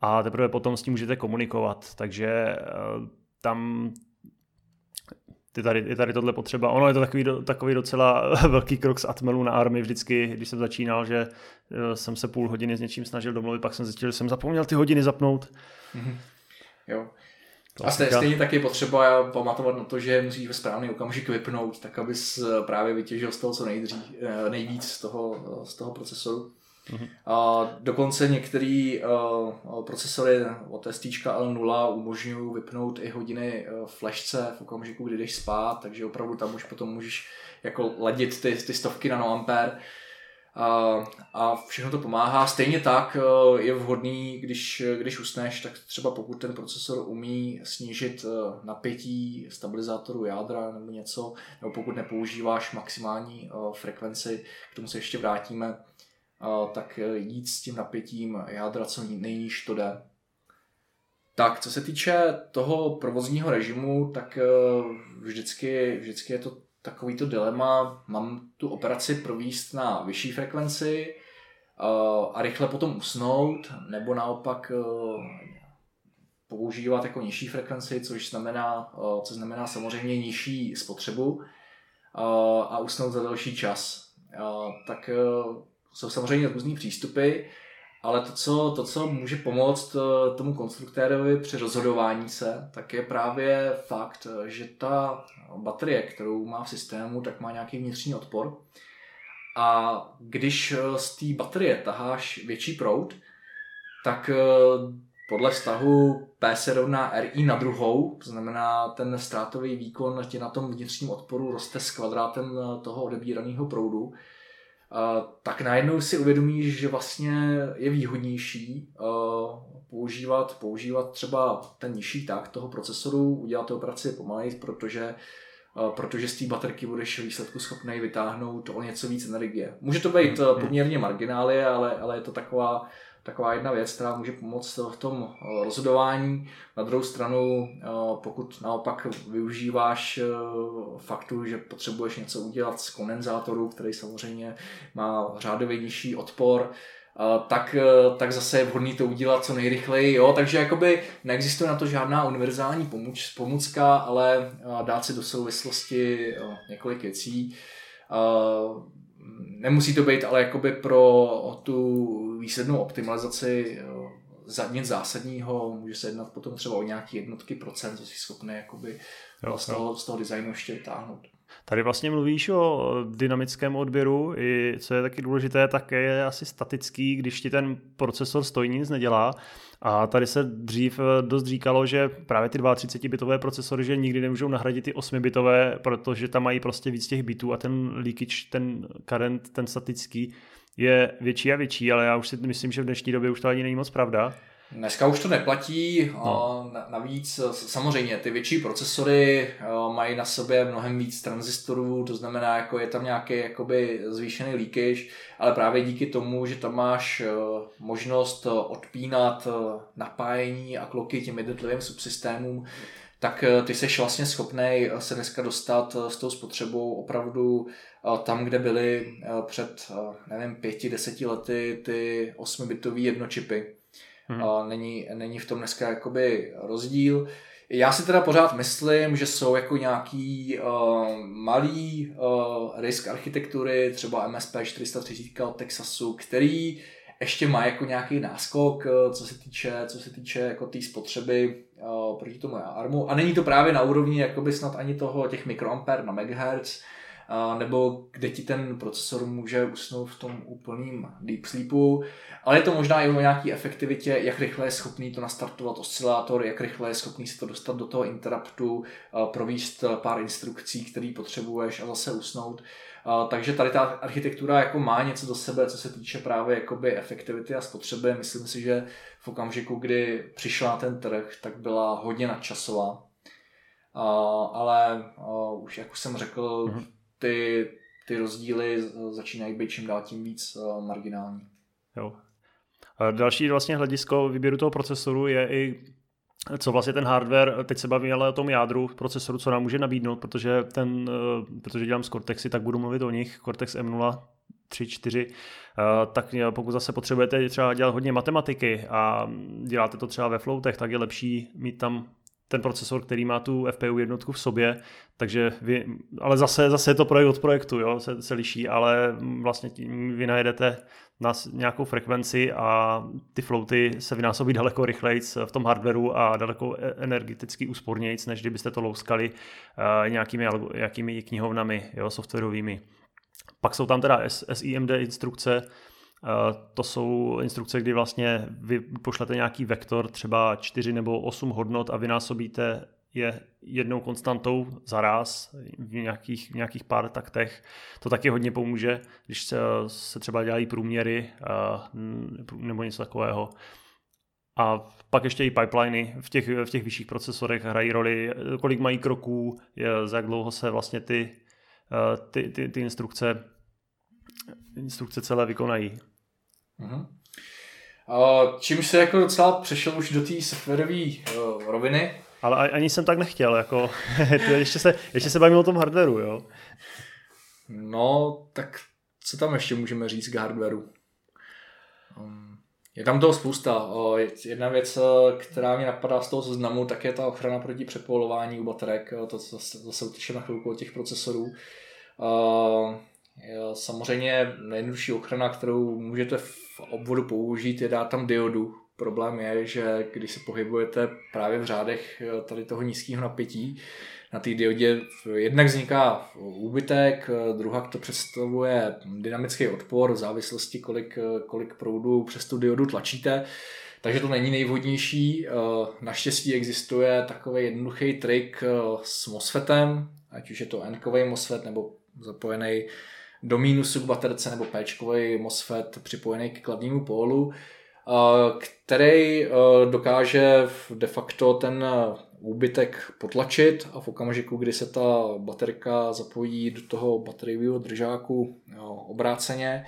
a teprve potom s tím můžete komunikovat. Takže eh, tam je tady, je tady tohle potřeba. Ono je to takový, takový docela velký krok z Atmelu na army vždycky, když jsem začínal, že eh, jsem se půl hodiny s něčím snažil domluvit, pak jsem zjistil, že jsem zapomněl ty hodiny zapnout. Mm-hmm. Jo. A stejně, stejně taky je potřeba pamatovat na to, že musíš ve správný okamžik vypnout, tak abys eh, právě vytěžil z toho co nejdřív, eh, nejvíc z toho, z toho procesoru. Mm-hmm. A dokonce některé uh, procesory od ST L0 umožňují vypnout i hodiny uh, flashce v okamžiku, kdy jdeš spát, takže opravdu tam už potom můžeš jako ladit ty, ty stovky nanoampér a, a všechno to pomáhá. Stejně tak uh, je vhodný, když, když usneš, tak třeba pokud ten procesor umí snížit uh, napětí stabilizátoru jádra nebo něco, nebo pokud nepoužíváš maximální uh, frekvenci, k tomu se ještě vrátíme, tak eh, jít s tím napětím jádra co nejníž to jde. Tak, co se týče toho provozního režimu, tak eh, vždycky, vždycky je to takovýto dilema, mám tu operaci províst na vyšší frekvenci eh, a rychle potom usnout, nebo naopak používat jako nižší frekvenci, což znamená, co znamená samozřejmě nižší spotřebu a usnout za delší čas. Tak jsou samozřejmě různý přístupy, ale to co, to, co může pomoct eh, tomu konstruktérovi při rozhodování se, tak je právě fakt, že ta baterie, kterou má v systému, tak má nějaký vnitřní odpor. A když eh, z té baterie taháš větší proud, tak eh, podle vztahu P se rovná RI na druhou, to znamená ten ztrátový výkon tě na tom vnitřním odporu roste s kvadrátem toho odebíraného proudu, tak najednou si uvědomíš, že vlastně je výhodnější používat, používat třeba ten nižší tak toho procesoru, udělat tu operaci pomalej, protože protože z té baterky budeš výsledku schopný vytáhnout o něco víc energie. Může to být hmm, hmm. poměrně marginálie, ale, ale je to taková taková jedna věc, která může pomoct v tom eh, rozhodování. Na druhou stranu, eh, pokud naopak využíváš eh, faktu, že potřebuješ něco udělat z kondenzátoru, který samozřejmě má řádově nižší odpor, tak, tak zase je vhodný to udělat co nejrychleji. Jo? Takže jakoby neexistuje na to žádná univerzální pomůž, pomůcka, ale dát si do souvislosti několik věcí nemusí to být ale jakoby pro tu výslednou optimalizaci za nic zásadního, může se jednat potom třeba o nějaké jednotky procent, co si schopný jakoby jo, z, toho, z toho designu ještě vytáhnout. Tady vlastně mluvíš o dynamickém odběru, i co je taky důležité, tak je asi statický, když ti ten procesor stojí, nic nedělá. A tady se dřív eh, dost říkalo, že právě ty 32-bitové procesory, že nikdy nemůžou nahradit ty 8-bitové, protože tam mají prostě víc těch bitů a ten leakage, ten current, ten statický je větší a větší, ale já už si myslím, že v dnešní době už to ani není moc pravda. Dneska už to neplatí, no. navíc samozřejmě ty větší procesory mají na sobě mnohem víc tranzistorů, to znamená, jako je tam nějaký jakoby zvýšený leakage, ale právě díky tomu, že tam máš možnost odpínat napájení a kloky těm jednotlivým subsystémům, tak ty jsi vlastně schopný se dneska dostat s tou spotřebou opravdu tam, kde byly před, nevím, pěti, deseti lety ty 8-bitové jednočipy Hmm. Není, není v tom dneska jakoby rozdíl. Já si teda pořád myslím, že jsou jako nějaký uh, malý uh, risk architektury, třeba MSP 430 od Texasu, který ještě má jako nějaký náskok, uh, co se týče, co se týče jako té spotřeby uh, proti tomu ARMu. A není to právě na úrovni jakoby snad ani toho těch mikroamper na megahertz, nebo kde ti ten procesor může usnout v tom úplným deep sleepu, ale je to možná i o nějaké efektivitě, jak rychle je schopný to nastartovat oscilátor, jak rychle je schopný si to dostat do toho interruptu, províst pár instrukcí, které potřebuješ a zase usnout. Takže tady ta architektura jako má něco do sebe, co se týče právě jakoby efektivity a spotřeby. Myslím si, že v okamžiku, kdy přišla na ten trh, tak byla hodně nadčasová. ale už jak už jsem řekl, mm-hmm ty, ty rozdíly začínají být čím dál tím víc eh, marginální. Jo. A další vlastně hledisko výběru toho procesoru je i co vlastně ten hardware, teď se bavíme ale o tom jádru procesoru, co nám může nabídnout, protože ten, eh, protože dělám z Cortexy, tak budu mluvit o nich, Cortex M0 3, 4, tak pokud zase potřebujete třeba dělat hodně matematiky a děláte to třeba ve floatech, tak je lepší mít tam ten procesor, který má tu FPU jednotku v sobě, takže vy, ale zase, zase je to projekt od projektu, jo, se, se liší, ale vlastně tím vy najedete na nějakou frekvenci a ty floaty se vynásobí daleko rychleji v tom hardwareu a daleko e, energeticky úspornějíc, než kdybyste to louskali uh, nějakými, nějakými knihovnami jo, softwarovými. Pak jsou tam teda SIMD instrukce, to jsou instrukce, kdy vlastně vy pošlete nějaký vektor, třeba 4 nebo 8 hodnot a vynásobíte je jednou konstantou za ráz v nějakých, v nějakých pár taktech. To taky hodně pomůže, když se, se třeba dělají průměry nebo něco takového. A pak ještě i pipeliny v těch, v těch vyšších procesorech hrají roli, kolik mají kroků, za jak dlouho se vlastně ty, ty, ty, ty instrukce, instrukce celé vykonají. Uh-huh. Čím se jako docela přešel už do té softwarové roviny, ale ani jsem tak nechtěl, jako, ještě, se, ještě se bavím o tom hardwareu, jo. No, tak co tam ještě můžeme říct k hardwareu? Um, je tam toho spousta. Jedna věc, která mě napadá z toho seznamu, tak je ta ochrana proti přepolování u baterek. To zase, zase utečeme na chvilku od těch procesorů. Samozřejmě nejjednodušší ochrana, kterou můžete v obvodu použít, je dát tam diodu Problém je, že když se pohybujete právě v řádech eh, tady toho nízkého napětí, na té diodě jednak vzniká úbytek, eh, druhá to představuje dynamický odpor v závislosti, kolik, eh, kolik proudu přes tu diodu tlačíte. Takže to není nejvhodnější. Naštěstí existuje takový jednoduchý trik s MOSFETem, ať už je to n MOSFET nebo zapojený do mínusu k baterce nebo p MOSFET připojený k kladnímu pólu, který dokáže de facto ten úbytek potlačit a v okamžiku, kdy se ta baterka zapojí do toho bateriového držáku obráceně,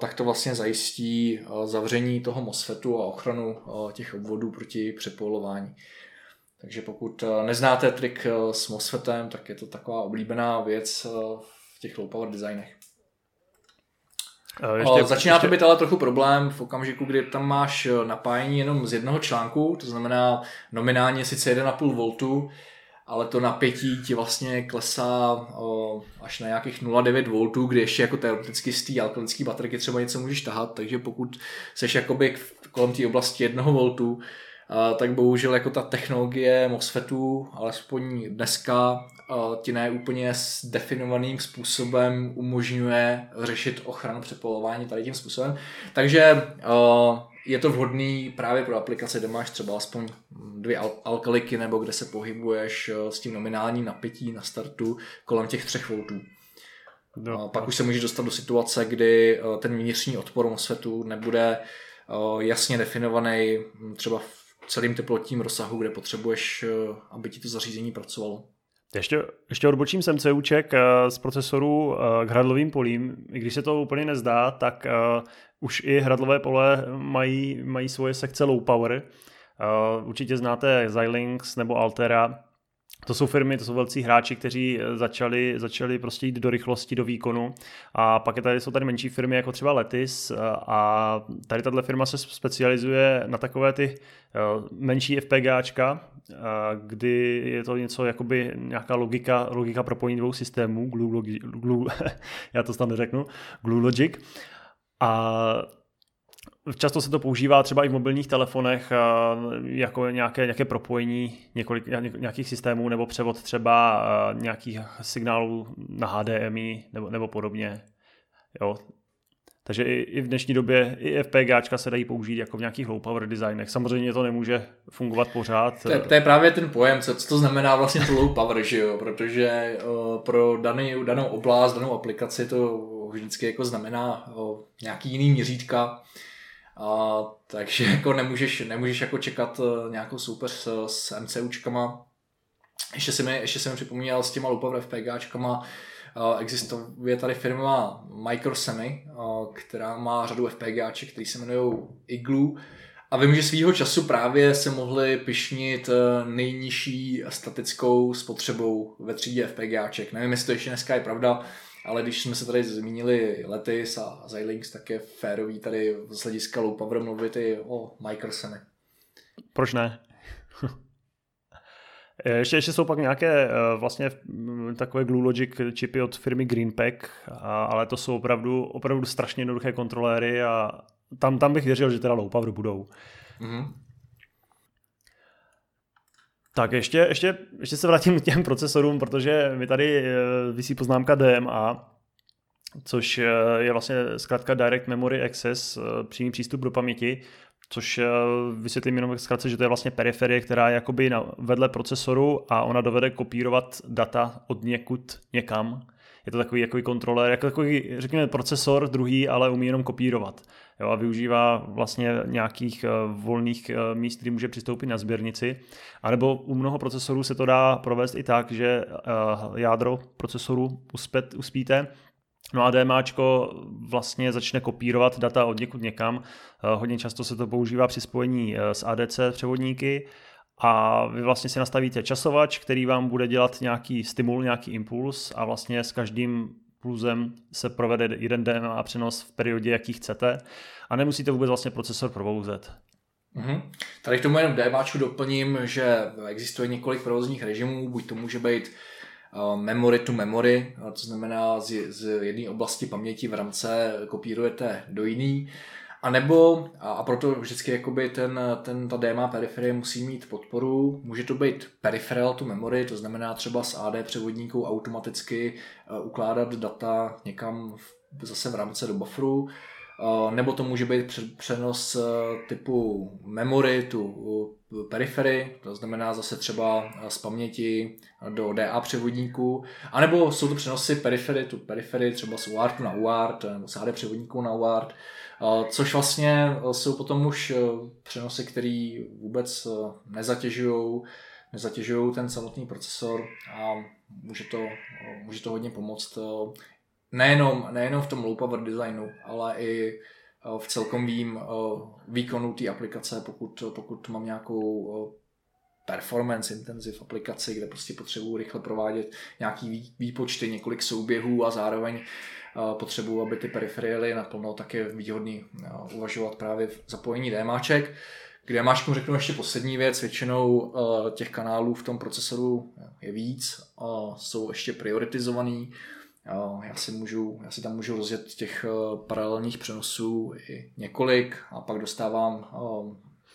tak to vlastně zajistí zavření toho MOSFETu a ochranu těch obvodů proti přepolování. Takže pokud neznáte trik s MOSFETem, tak je to taková oblíbená věc těch low power designech. Ještě, o, začíná ještě... to být ale trochu problém v okamžiku, kdy tam máš eh, napájení jenom z jednoho článku, to znamená nominálně sice 1,5 V, ale to napětí ti vlastně klesá o, až na nějakých 0,9 V, kdy ještě jako teoreticky z té alkalické baterky třeba něco můžeš tahat, takže pokud seš jakoby kolem té oblasti 1 V, tak bohužel jako ta technologie MOSFETů, alespoň dneska, ti ne úplně s definovaným způsobem umožňuje řešit ochranu přepolování tady tím způsobem. Takže je to vhodný právě pro aplikace, kde máš třeba aspoň dvě al- alkaliky nebo kde se pohybuješ s tím nominálním napětí na startu kolem těch 3 V. No, pak už se můžeš dostat do situace, kdy ten vnitřní odpor MOSFETu nebude jasně definovaný třeba v celým teplotním rozsahu, kde potřebuješ, eh, aby ti to zařízení pracovalo. Ještě, ještě odbočím sem CUček eh, z procesoru eh, k hradlovým polím. I když se to úplně nezdá, tak už i hradlové pole mají, mají svoje sekce low power. Určitě znáte Xilinx nebo Altera, to jsou firmy, to jsou velcí hráči, kteří začali, začali prostě jít do rychlosti, do výkonu. A pak je tady, jsou tady menší firmy jako třeba Letis a tady tato firma se specializuje na takové ty eh, menší FPGAčka, eh, kdy je to něco jakoby nějaká logika, logika propojení dvou systémů, glue, glue, já to snad neřeknu, glue logic. A Často se to používá třeba i v mobilních telefonech jako nějaké, nějaké propojení několik, nějakých systémů nebo převod třeba nějakých signálů na HDMI nebo, nebo podobně. Jo. Takže i, i v dnešní době i FPGAčka se dají použít jako v nějakých low power designech. Samozřejmě to nemůže fungovat pořád. To je, to je právě ten pojem, co, co to znamená vlastně to low power, že jo? protože pro daný, danou oblast, danou aplikaci to vždycky jako znamená nějaký jiný měřítka. A, takže jako nemůžeš, nemůžeš jako čekat eh, nějakou soupeř s, s MCUčkama. Ještě mi, ještě jsem připomněl s těma Lupover FPGAčkama, uh, existuje tady firma Microsemi, která má řadu FPGAček, které se jmenují Iglu. A vím, že svýho času právě se mohli pišnit nejnižší statickou spotřebou ve třídě FPGAček. Nevím, jestli to ještě dneska je pravda, ale když jsme se tady zmínili Letis a Xilinx, tak je férový tady z hlediska low power mluvit i o Microsemi. Proč ne? Ještě, ještě jsou pak nějaké vlastně takové Glue Logic čipy od firmy Greenpack, ale to jsou opravdu, opravdu strašně jednoduché kontroléry a tam, tam bych věřil, že teda low power budou. Mm-hmm. Tak ještě, ještě, ještě se vrátím k těm procesorům, protože mi tady vysí poznámka DMA, což je vlastně zkrátka Direct Memory Access, přímý přístup do paměti, což eh, vysvětlím jenom zkrátce, že to je vlastně periferie, která je jakoby vedle procesoru a ona dovede kopírovat data od někud někam. Je to takový jako kontroler, jako takový, řekněme, procesor druhý, ale umí jenom kopírovat. Jo, a využívá vlastně nějakých uh, volných uh, míst, který může přistoupit na sběrnici. A nebo u mnoho procesorů se to dá provést i tak, že uh, jádro procesoru uspět, uspíte No a DMAčko vlastně začne kopírovat data od někud někam. Eh, hodně často se to používá při spojení eh, s ADC převodníky a vy vlastně si nastavíte časovač, který vám bude dělat nějaký stimul, nějaký impuls a vlastně s každým pulzem se provede jeden DMA přenos v periodě, jaký chcete a nemusíte vůbec vlastně procesor provouzet. Mm-hmm. Tady k tomu jenom DMAčku doplním, že existuje několik provozních režimů, buď to může být memory to memory, to znamená z, z jedné oblasti paměti v rámce kopírujete do jiný. A nebo, a proto vždycky jakoby ten, ten, ta DMA periferie musí mít podporu, může to být peripheral to memory, to znamená třeba s AD převodníkou automaticky uh, ukládat data někam v, zase v rámci do bufferu, uh, nebo to může být přenos uh, typu memory tu perifery, to znamená zase třeba z paměti do DA převodníku, anebo jsou to přenosy perifery, tu perifery třeba z UARTu na UART, nebo z AD převodníku na UART, což vlastně jsou potom už e, přenosy, které vůbec e, nezatěžují ten samotný procesor a může to, může to hodně pomoct nejenom, nejenom v tom low power designu, ale i Eh, v celkovým eh, výkonu té aplikace, pokud, pokud mám nějakou eh, performance intensive aplikaci, kde prostě potřebuji rychle provádět nějaký výpočty, několik souběhů a zároveň potřebuji, aby ty periferie naplno, tak je výhodný uvažovat právě v zapojení DMAček. K DMAčkům řeknu ještě poslední věc, většinou těch kanálů v tom procesoru je víc, jsou ještě prioritizovaný, já si, můžu, já si tam můžu rozjet těch paralelních přenosů i několik a pak dostávám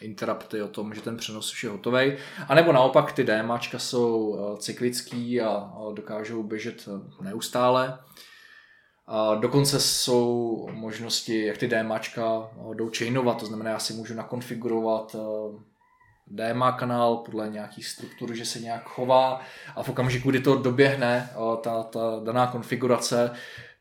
interrupty o tom, že ten přenos už je hotový. A nebo naopak ty DMAčka jsou cyklický a dokážou běžet neustále. A dokonce jsou možnosti, jak ty DMAčka jdou chainovat, to znamená, já si můžu nakonfigurovat DMA kanál podle nějakých struktur, že se nějak chová a v okamžiku, kdy to doběhne, ta, ta daná konfigurace,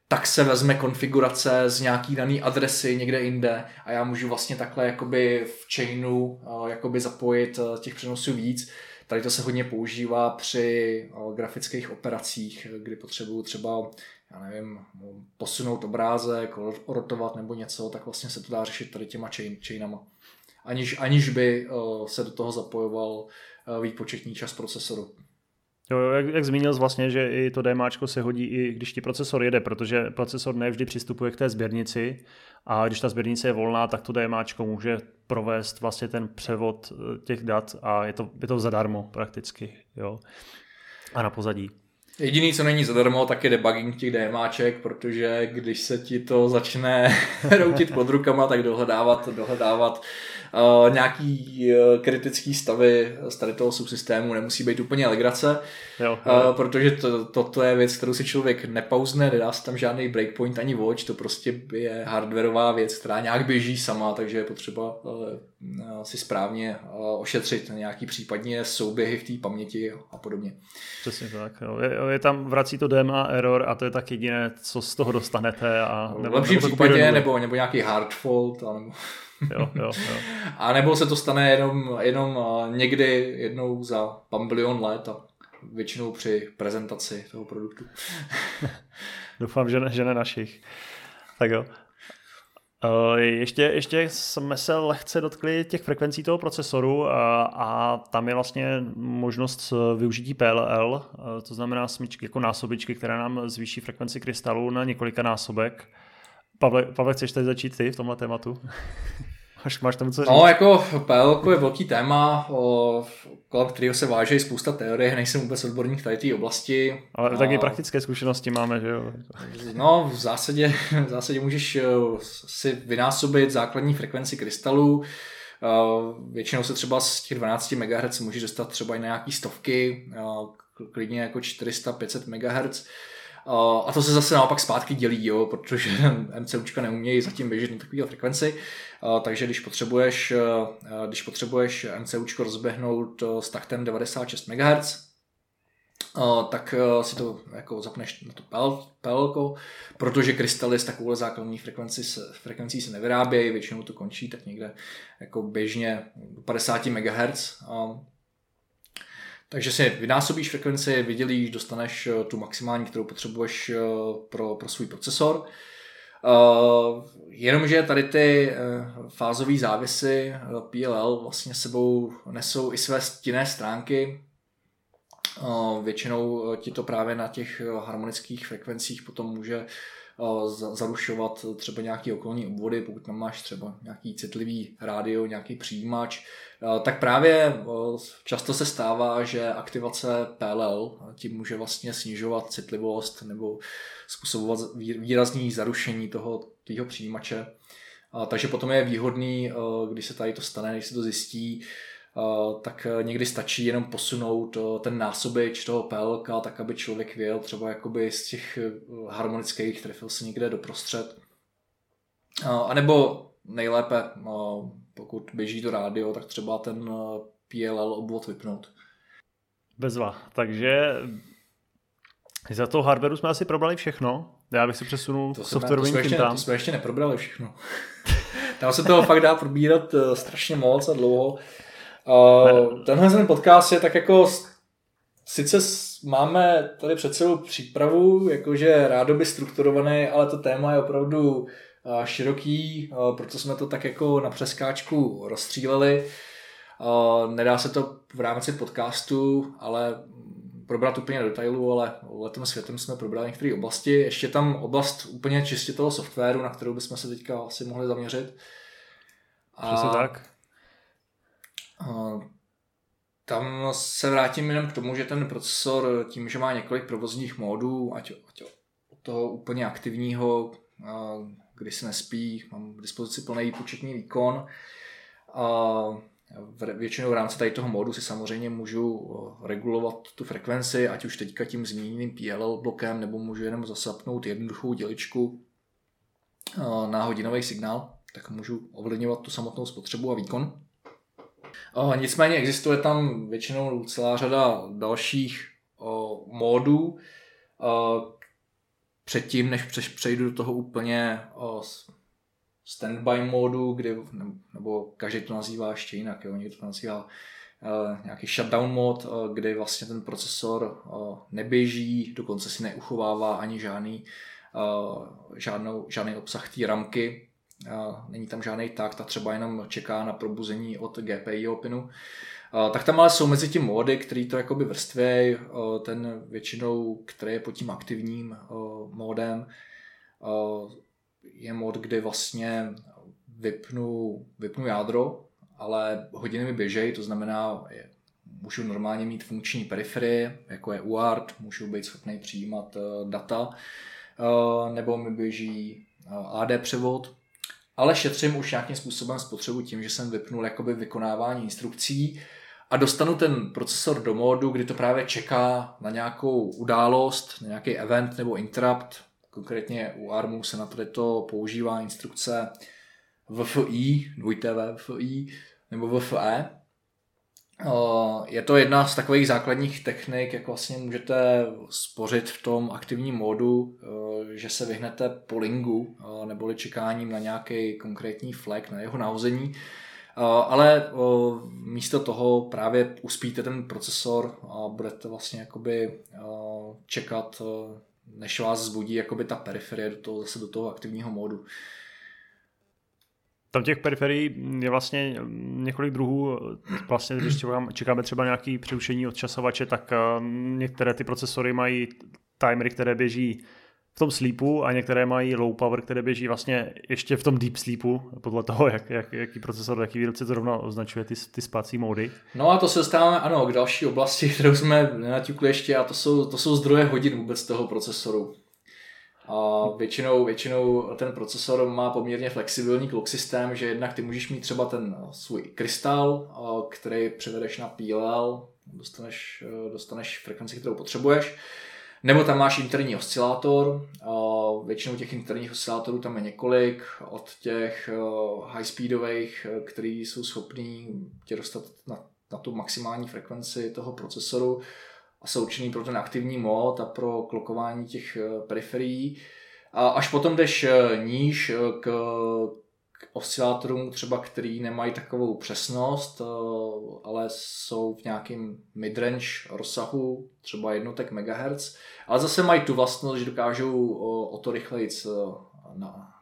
tak se vezme konfigurace z nějaký daný adresy někde jinde a já můžu vlastně takhle jakoby v chainu jakoby zapojit těch přenosů víc. Tady to se hodně používá při grafických operacích, kdy potřebuju třeba já nevím, posunout obrázek, rotovat nebo něco, tak vlastně se to dá řešit tady těma chain, chainama aniž, aniž by uh, se do toho zapojoval uh, výpočetní čas procesoru. Jo, jak, jak zmínil jsi vlastně, že i to DMAčko se hodí i když ti procesor jede, protože procesor nevždy přistupuje k té sběrnici a když ta sběrnice je volná, tak to DMAčko může provést vlastně ten převod eh, těch dat a je to, je to zadarmo prakticky. Jo. A na pozadí. Jediný, co není zadarmo, tak je debugging těch DMAček, protože když se ti to začne routit pod rukama, tak dohledávat, dohledávat uh, nějaký uh, kritický stavy z tady toho subsystému nemusí být úplně legrace, jo, jo. Uh, protože to, to, to je věc, kterou si člověk nepauzne, nedá se tam žádný breakpoint ani watch, to prostě je hardwareová věc, která nějak běží sama, takže je potřeba uh, si správně uh, ošetřit nějaký případně souběhy v té paměti a podobně. Přesně tak. Jo. Je, je tam, vrací to DMA error a to je tak jediné, co z toho dostanete. A, nebo, v lepším případě, nebo, nebo nějaký hard fault, a nebo jo, jo, jo. A nebo se to stane jenom, jenom někdy jednou za pambilion let a většinou při prezentaci toho produktu. Doufám, že ne, že ne našich. Tak jo. Ještě, ještě jsme se lehce dotkli těch frekvencí toho procesoru a, a tam je vlastně možnost využití PLL, to znamená smyčky jako násobičky, které nám zvýší frekvenci krystalu na několika násobek. Pavle, Pavle chceš teď začít ty v tomhle tématu? Máš, máš tam co říct? No, jako PL je velký téma, o, kolem kterého se váže i spousta teorie, nejsem vůbec odborník tady té oblasti. Ale a... taky praktické zkušenosti máme, že jo? No, v zásadě, v zásadě můžeš eh, si vynásobit základní frekvenci krystalů, Většinou se třeba z těch 12 MHz můžeš dostat třeba i na nějaký stovky, klidně jako 400-500 MHz. A to se zase naopak zpátky dělí, jo, protože MCUčka neumějí zatím běžet na takové frekvenci. Takže když potřebuješ, když potřebuješ MCUčko rozběhnout s taktem 96 MHz, tak si to jako zapneš na to PL, protože krystaly s takovou základní frekvenci se, frekvencí se nevyrábějí, většinou to končí tak někde jako běžně 50 MHz. Takže si vynásobíš frekvenci, vydělíš, dostaneš eh, tu maximální, kterou potřebuješ eh, pro, pro svůj procesor. Uh, jenomže tady ty uh, fázové závisy uh, PLL vlastně sebou nesou i své stinné stránky. Uh, většinou ti to právě na těch harmonických frekvencích potom může zarušovat třeba nějaké okolní obvody, pokud tam máš třeba nějaký citlivý rádio, nějaký přijímač, tak právě často se stává, že aktivace PLL tím může vlastně snižovat citlivost nebo způsobovat výrazný zarušení toho tvýho přijímače. Takže potom je výhodný, když se tady to stane, když se to zjistí, tak někdy stačí jenom posunout ten násobič toho PLK, tak aby člověk věl třeba jakoby z těch harmonických trefil se někde doprostřed. A nebo nejlépe, pokud běží to rádio, tak třeba ten PLL obvod vypnout. Bezva. Takže za toho hardwareu jsme asi probrali všechno. Já bych si přesunul to k softwarovým to jsme, ještě, to jsme ještě neprobrali všechno. Tam se toho fakt dá probírat strašně moc a dlouho. Uh, tenhle ten podcast je tak jako sice máme tady před sebou přípravu, jakože rádoby strukturovaný, ale to téma je opravdu široký, uh, proto jsme to tak jako na přeskáčku rozstříleli. Uh, nedá se to v rámci podcastu, ale probrat úplně do detailu, ale letem světem jsme probrali některé oblasti. Ještě tam oblast úplně čistě toho softwaru, na kterou bychom se teďka asi mohli zaměřit. Přesně tak. Tam se vrátím jenom k tomu, že ten procesor tím, že má několik provozních módů, ať, ať od toho úplně aktivního, kdy se nespí, mám k dispozici plný početní výkon, a většinou v rámci tady toho módu si samozřejmě můžu regulovat tu frekvenci, ať už teďka tím zmíněným PLL blokem, nebo můžu jenom zasapnout jednoduchou děličku na hodinový signál, tak můžu ovlivňovat tu samotnou spotřebu a výkon. O, nicméně existuje tam většinou celá řada dalších módů. Předtím, než přejdu do toho úplně standby módu, kdy, nebo každý to nazývá ještě jinak, jo, někdo to nazývá uh, nějaký shutdown mod, uh, kdy vlastně ten procesor uh, neběží, dokonce si neuchovává ani žádný, žádnou, žádný obsah té ramky, není tam žádný tak, ta třeba jenom čeká na probuzení od GPI pinu. Tak tam ale jsou mezi tím módy, který to jakoby vrstvějí, ten většinou, který je pod tím aktivním módem, je mod, kdy vlastně vypnu, vypnu jádro, ale hodiny mi běžejí, to znamená, můžu normálně mít funkční periferie, jako je UART, můžu být schopný přijímat data, nebo mi běží AD převod, ale šetřím už nějakým způsobem spotřebu tím, že jsem vypnul jakoby vykonávání instrukcí a dostanu ten procesor do módu, kdy to právě čeká na nějakou událost, na nějaký event nebo interrupt. Konkrétně u ARMu se na to používá instrukce VFI, dvojité VFI, nebo VFE, je to jedna z takových základních technik, jak vlastně můžete spořit v tom aktivním módu, že se vyhnete pollingu neboli čekáním na nějaký konkrétní flag, na jeho nahození, ale místo toho právě uspíte ten procesor a budete vlastně jakoby čekat, než vás zbudí jakoby ta periferie do toho, zase do toho aktivního módu. Tam těch periferií je vlastně několik druhů. Vlastně, když čekáme třeba nějaké přerušení od časovače, tak eh, některé ty procesory mají timery, které běží v tom sleepu a některé mají low power, které běží vlastně ještě v tom deep sleepu, podle toho, jak, jak, jaký procesor, jaký výrobce to rovno označuje ty, ty spací módy. No a to se dostáváme, ano, k další oblasti, kterou jsme nenaťukli ještě a to jsou, to jsou zdroje hodin vůbec toho procesoru. A většinou, většinou ten procesor má poměrně flexibilní clock systém, že jednak ty můžeš mít třeba ten svůj krystal, který převedeš na PLL, dostaneš, dostaneš frekvenci, kterou potřebuješ, nebo tam máš interní oscilátor, většinou těch interních oscilátorů tam je několik, od těch high speedových, který jsou schopný tě dostat na, na tu maximální frekvenci toho procesoru, a jsou určený pro ten aktivní mod a pro klokování těch periferií. A až potom jdeš níž k oscilátorům třeba, který nemají takovou přesnost, ale jsou v nějakém midrange rozsahu, třeba jednotek MHz, ale zase mají tu vlastnost, že dokážou o to rychleji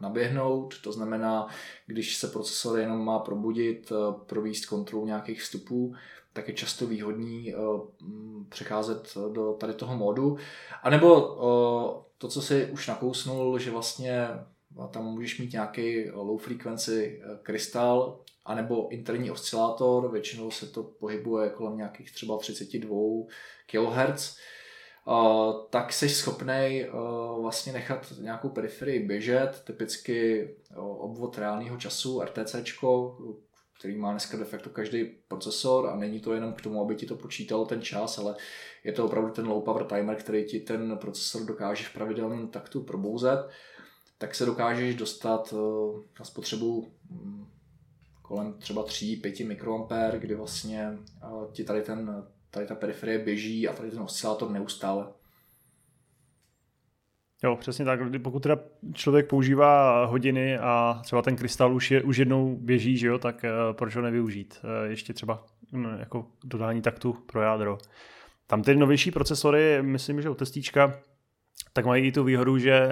naběhnout, to znamená, když se procesor jenom má probudit, províst kontrolu nějakých vstupů, tak je často výhodný uh, přecházet do tady toho módu. A nebo to, co si už nakousnul, že vlastně tam můžeš mít nějaký low frequency krystal, anebo interní oscilátor, většinou se to pohybuje kolem nějakých třeba 32 kHz, tak jsi schopný uh, vlastně nechat nějakou periferii běžet, typicky uh, obvod reálného času, RTC, který má dneska de facto každý procesor a není to jenom k tomu, aby ti to počítalo ten čas, ale je to opravdu ten low power timer, který ti ten procesor dokáže v pravidelném taktu probouzet, tak se dokážeš dostat eh, na spotřebu hm, kolem třeba 3-5 mikroampér, kdy vlastně eh, ti tady, ten, tady ta periferie běží a tady ten oscilátor neustále Jo, přesně tak. Pokud teda člověk používá hodiny a třeba ten krystal už, je, už jednou běží, že jo, tak uh, proč ho nevyužít? Ještě třeba no, jako dodání taktu pro jádro. Tam ty novější procesory, myslím, že u testíčka, tak mají i tu výhodu, že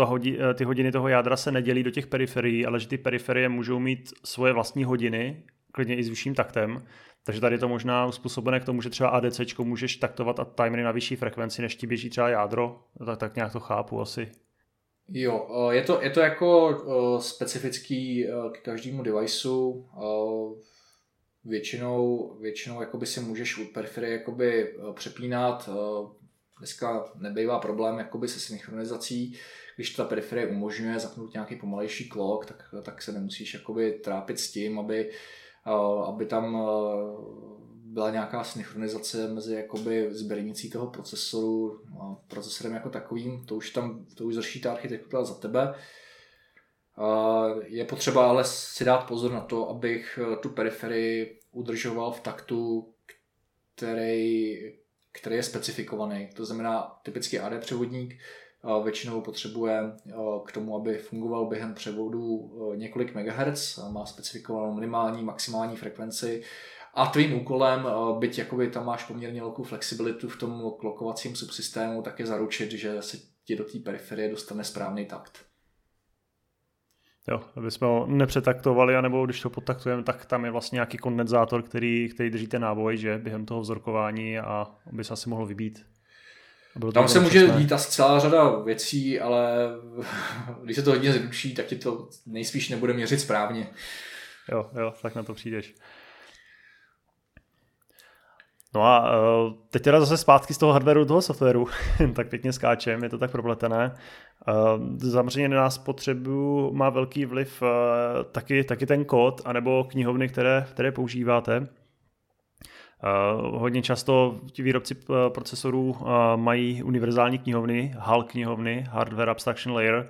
to hodi, ty hodiny toho jádra se nedělí do těch periferií, ale že ty periferie můžou mít svoje vlastní hodiny, klidně i s vyšším taktem, takže tady je to možná uspůsobené k tomu, že třeba ADC můžeš taktovat a timery na vyšší frekvenci, než ti běží třeba jádro, tak, tak nějak to chápu asi. Jo, eh, je to, je to jako eh, specifický eh, k každému deviceu. Většinou, většinou jakoby si můžeš u periferie jakoby přepínat. Dneska nebývá problém jakoby se synchronizací. Když ta periferie umožňuje zapnout nějaký pomalejší clock, tak, tak se nemusíš jakoby trápit s tím, aby aby tam byla nějaká synchronizace mezi jakoby sběrnicí toho procesoru a procesorem jako takovým, to už tam, to už zrší ta architektura za tebe. Je potřeba ale si dát pozor na to, abych tu periferii udržoval v taktu, který, který je specifikovaný. To znamená typicky AD převodník, většinou potřebuje k tomu, aby fungoval během převodu několik MHz, má specifikovanou minimální, maximální frekvenci a tvým úkolem, byť jakoby tam máš poměrně velkou flexibilitu v tom klokovacím subsystému, tak je zaručit, že se ti do té periferie dostane správný takt. Jo, aby jsme ho nepřetaktovali, anebo když to podtaktujeme, tak tam je vlastně nějaký kondenzátor, který, který drží ten náboj, že během toho vzorkování a aby se asi mohl vybít. Tam se může přesné. dít asi celá řada věcí, ale když se to hodně zruší, tak ti to nejspíš nebude měřit správně. Jo, jo, tak na to přijdeš. No a uh, teď teda zase zpátky z toho hardwareu do toho softwaru, tak pěkně skáčem, je to tak propletené. Uh, samozřejmě na nás potřebu má velký vliv uh, taky, taky ten kód, anebo knihovny, které, které používáte. Uh, hodně často ti výrobci eh, procesorů uh, mají univerzální knihovny, HAL knihovny, Hardware Abstraction Layer,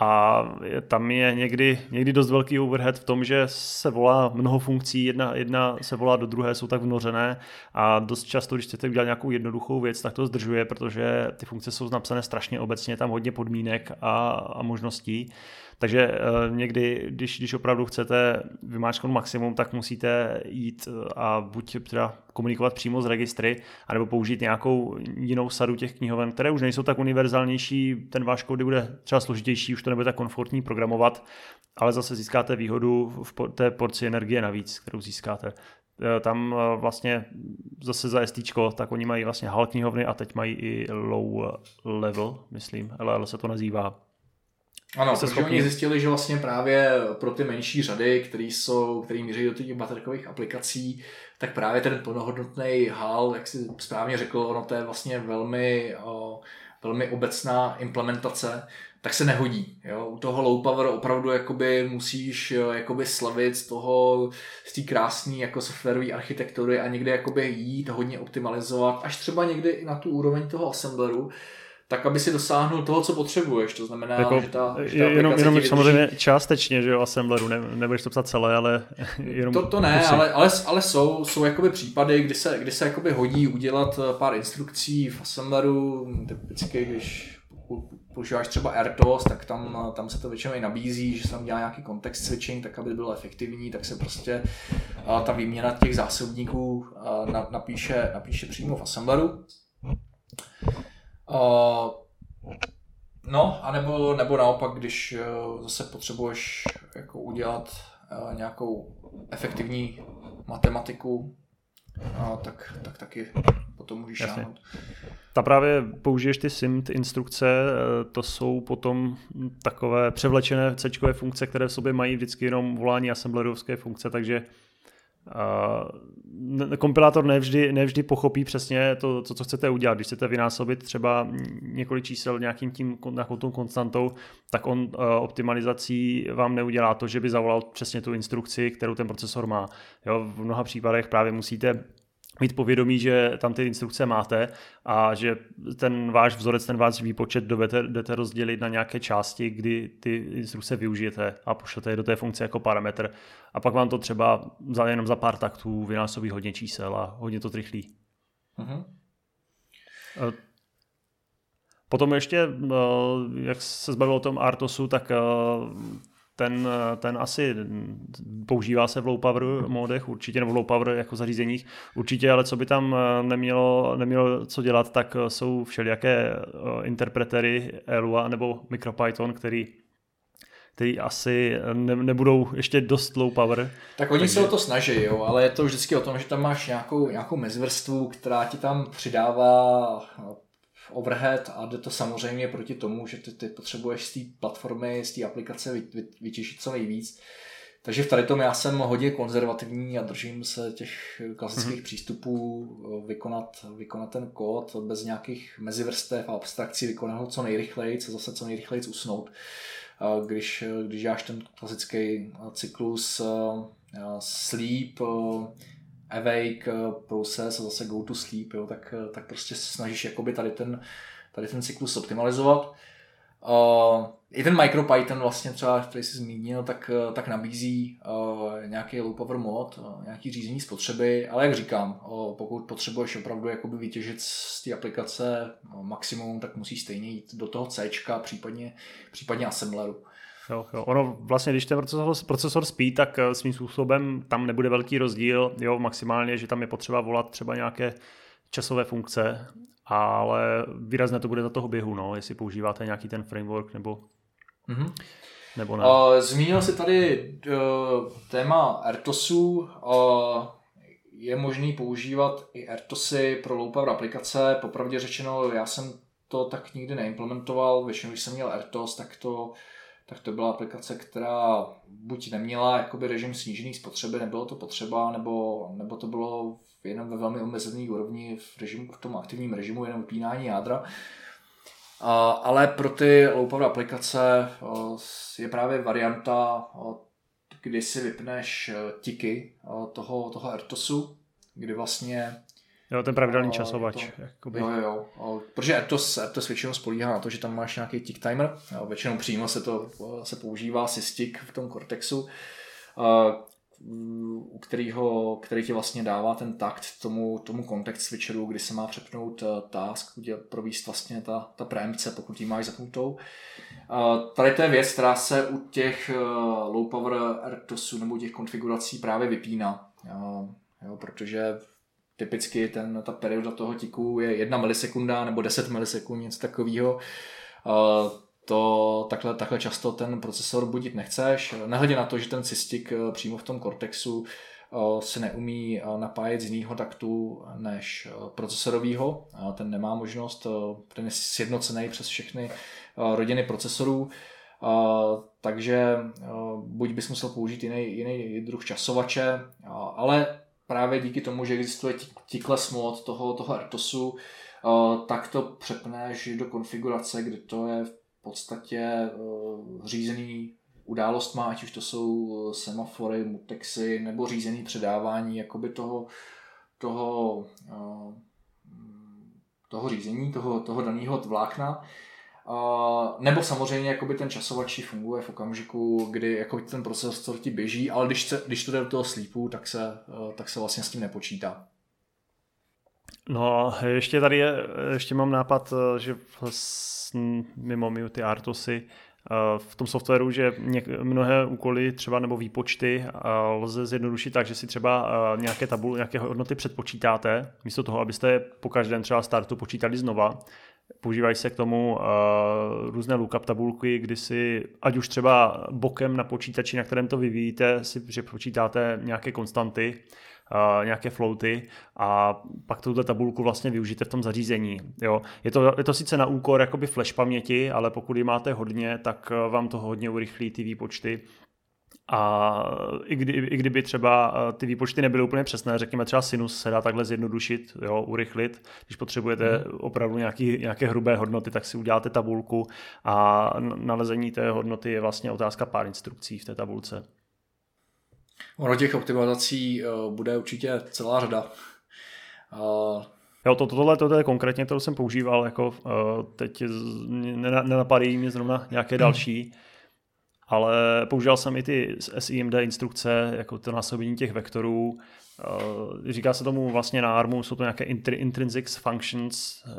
a tam je někdy, někdy dost velký overhead v tom, že se volá mnoho funkcí, jedna, jedna se volá do druhé, jsou tak vnořené a dost často, když chcete udělat nějakou jednoduchou věc, tak to zdržuje, protože ty funkce jsou napsané strašně obecně, tam hodně podmínek a, a možností. Takže uh, někdy, když, když opravdu chcete vymáčknout maximum, tak musíte jít eh, a buď teda komunikovat přímo z registry, anebo použít nějakou jinou sadu těch knihoven, které už nejsou tak univerzálnější, ten váš kód bude třeba složitější, už to nebude tak komfortní programovat, ale zase získáte výhodu v té porci energie navíc, kterou získáte. tam vlastně zase za ST, tak oni mají vlastně HAL knihovny a teď mají i low level, myslím, LL se to nazývá. Ano, protože schopni... oni zjistili, že vlastně právě pro ty menší řady, které jsou, které míří do těch baterkových aplikací, tak právě ten plnohodnotný HAL, jak si správně řekl, ono to je vlastně velmi, o, velmi obecná implementace, tak se nehodí. Jo? U toho low power opravdu jakoby musíš jakoby slavit z toho, z té krásné jako softwarové architektury a někde jakoby jít, hodně optimalizovat, až třeba někdy i na tu úroveň toho assembleru, tak aby si dosáhnul toho, co potřebuješ. To znamená, jako, že ta, že ta jenom, jenom samozřejmě částečně, že jo, assembleru, ne, nebudeš to psat celé, ale jenom... To, to ne, ale, ale, ale, jsou, jsou jakoby případy, kdy se, kdy se jakoby hodí udělat eh, pár instrukcí v assembleru, typicky, když používáš třeba RTOS, tak tam, eh, tam se to většinou i nabízí, že se tam dělá nějaký kontext switching, tak aby bylo efektivní, tak se prostě uh, ta výměna těch zásobníků uh, napíše, napíše přímo v assembleru. Uh, no, anebo, nebo naopak, když uh, zase potřebuješ jako udělat uh, nějakou efektivní matematiku, uh, tak, tak taky potom můžeš šáhnout. Ta právě použiješ ty SIMT instrukce, to jsou potom takové převlečené C funkce, které v sobě mají vždycky jenom volání assemblerovské funkce, takže Kompilátor nevždy, nevždy pochopí přesně to, to, co chcete udělat. Když chcete vynásobit třeba několik čísel nějakým tím, nějakou tou konstantou, tak on uh, optimalizací vám neudělá to, že by zavolal přesně tu instrukci, kterou ten procesor má. Jo, v mnoha případech právě musíte mít povědomí, že tam ty instrukce máte a že ten váš vzorec, ten váš výpočet jdete, jdete rozdělit na nějaké části, kdy ty instrukce využijete a pošlete je do té funkce jako parametr a pak vám to třeba za, jenom za pár taktů vynásobí hodně čísel a hodně to trychlí. Uh-huh. Potom ještě, eh, jak se zbavil o tom Artosu, tak eh, ten, ten asi používá se v low power modech určitě, nebo v low power jako zařízeních určitě, ale co by tam eh, nemělo, nemělo co dělat, tak eh, jsou všelijaké eh, interpretery Elua nebo MicroPython, který který asi ne, nebudou ještě dost low power. Tak oni takže... se o to snaží, jo, ale je to vždycky o tom, že tam máš nějakou, nějakou mezvrstvu, která ti tam přidává overhead a jde to samozřejmě proti tomu, že ty, ty potřebuješ z té platformy, z té aplikace vy, vy, vytěžit co nejvíc. Takže v tady tom já jsem hodně konzervativní a držím se těch klasických mm-hmm. přístupů eh, vykonat, vykonat ten kód bez nějakých mezivrstev a abstrakcí, vykonat ho co nejrychleji, a zase co nejrychleji usnout. Když, když děláš ten klasický cyklus eh, sleep, eh, awake eh, process a zase go to sleep, jo, tak, eh, tak prostě se snažíš jakoby tady ten, tady ten cyklus optimalizovat. Uh, I ten MicroPython vlastně třeba, který jsi zmínil, tak, tak nabízí uh, nějaký low power mod, uh, nějaký řízení spotřeby, ale jak říkám, uh, pokud potřebuješ opravdu jakoby vytěžit z té aplikace maximum, tak musíš stejně jít do toho C, případně, případně assembleru. Jo, jo. Ono vlastně, když ten procesor, procesor spí, tak eh, svým způsobem tam nebude velký rozdíl, jo, maximálně, že tam je potřeba volat třeba nějaké časové funkce, ale výrazně to bude za toho běhu, no, jestli používáte nějaký ten framework nebo, mm-hmm. nebo ne. Uh, zmínil jsi tady uh, téma RTOSu. Uh, je možný používat i RTOSy pro power aplikace. Popravdě řečeno, já jsem to tak nikdy neimplementoval. Většinou, když jsem měl RTOS, tak to tak to byla aplikace, která buď neměla jakoby režim snížený spotřeby, nebylo to potřeba, nebo, nebo to bylo jenom ve velmi omezený úrovni v, režimu, v tom aktivním režimu, jenom vypínání jádra. A, ale pro ty low aplikace je právě varianta, kdy si vypneš tiky toho, toho RTOSu, kdy vlastně Jo, ten pravidelný časovač. To, jakoby. Jo, jo, jo. Protože Atos, Atos většinou spolíhá na to, že tam máš nějaký tick timer. Jo, většinou přímo se to se používá systik v tom Cortexu, u kterého, který ti vlastně dává ten takt tomu, tomu context switcheru, kdy se má přepnout task, kdy províst vlastně ta, ta preempce, pokud ji máš zapnutou. Tady to je věc, která se u těch low power RTOSů nebo těch konfigurací právě vypíná. Jo, jo, protože typicky ten, ta perioda toho tiku je jedna milisekunda nebo 10 milisekund, něco takového. To takhle, takhle často ten procesor budit nechceš, nehledě na to, že ten cystik eh, přímo v tom Cortexu se neumí napájet z jiného taktu než procesorového. Ten nemá možnost, ten je sjednocený přes všechny rodiny procesorů, takže buď bys musel použít jiný, jiný druh časovače, ale právě díky tomu, že existuje tickless mod toho, toho RTOSu, tak to přepneš do konfigurace, kde to je v podstatě řízený událostma, ať už to jsou eh, semafory, mutexy nebo řízený předávání jakoby toho, toho, eh, toho řízení, toho, toho daného vlákna. Nebo samozřejmě jakoby ten časovač funguje v okamžiku, kdy jako ten procesor ti běží, ale když, se, když to jde do toho sleepu, tak se, eh, tak se vlastně s tím nepočítá. No ještě tady je, ještě mám nápad, že mimo ty Artosy, Eh, v tom softwaru, že mnohé úkoly třeba nebo výpočty eh, lze zjednodušit tak, že si třeba eh, nějaké tabul, nějaké hodnoty předpočítáte, místo toho, abyste po každém třeba startu počítali znova. Používají se k tomu různé lookup tabulky, kdy si, ať už třeba bokem na počítači, na kterém to vyvíjíte, si přepočítáte nějaké konstanty, uh, nějaké floaty a pak tuhle tabulku vlastně využijete v tom zařízení. Jo. Je, to, je to sice na úkor jakoby flash paměti, ale pokud ji máte hodně, tak eh, vám to hodně urychlí ty výpočty a i, kdy, i kdyby třeba eh, ty výpočty nebyly úplně přesné, řekněme třeba sinus se dá takhle zjednodušit, jo, urychlit. Když potřebujete mm. opravdu nějaký, nějaké hrubé hodnoty, tak si uděláte tabulku a nalezení té hodnoty je vlastně otázka pár instrukcí v té tabulce. Ono těch optimalizací uh, bude určitě celá řada. Uh, Jo, to, tohle, tohle je konkrétně, to jsem používal, jako uh, teď nenapadají mě zrovna nějaké hmm. Ale používal jsem i ty SIMD instrukce, jako to násobení těch vektorů. Uh, říká se tomu vlastně na ARMu, jsou to nějaké intrinsic functions, uh,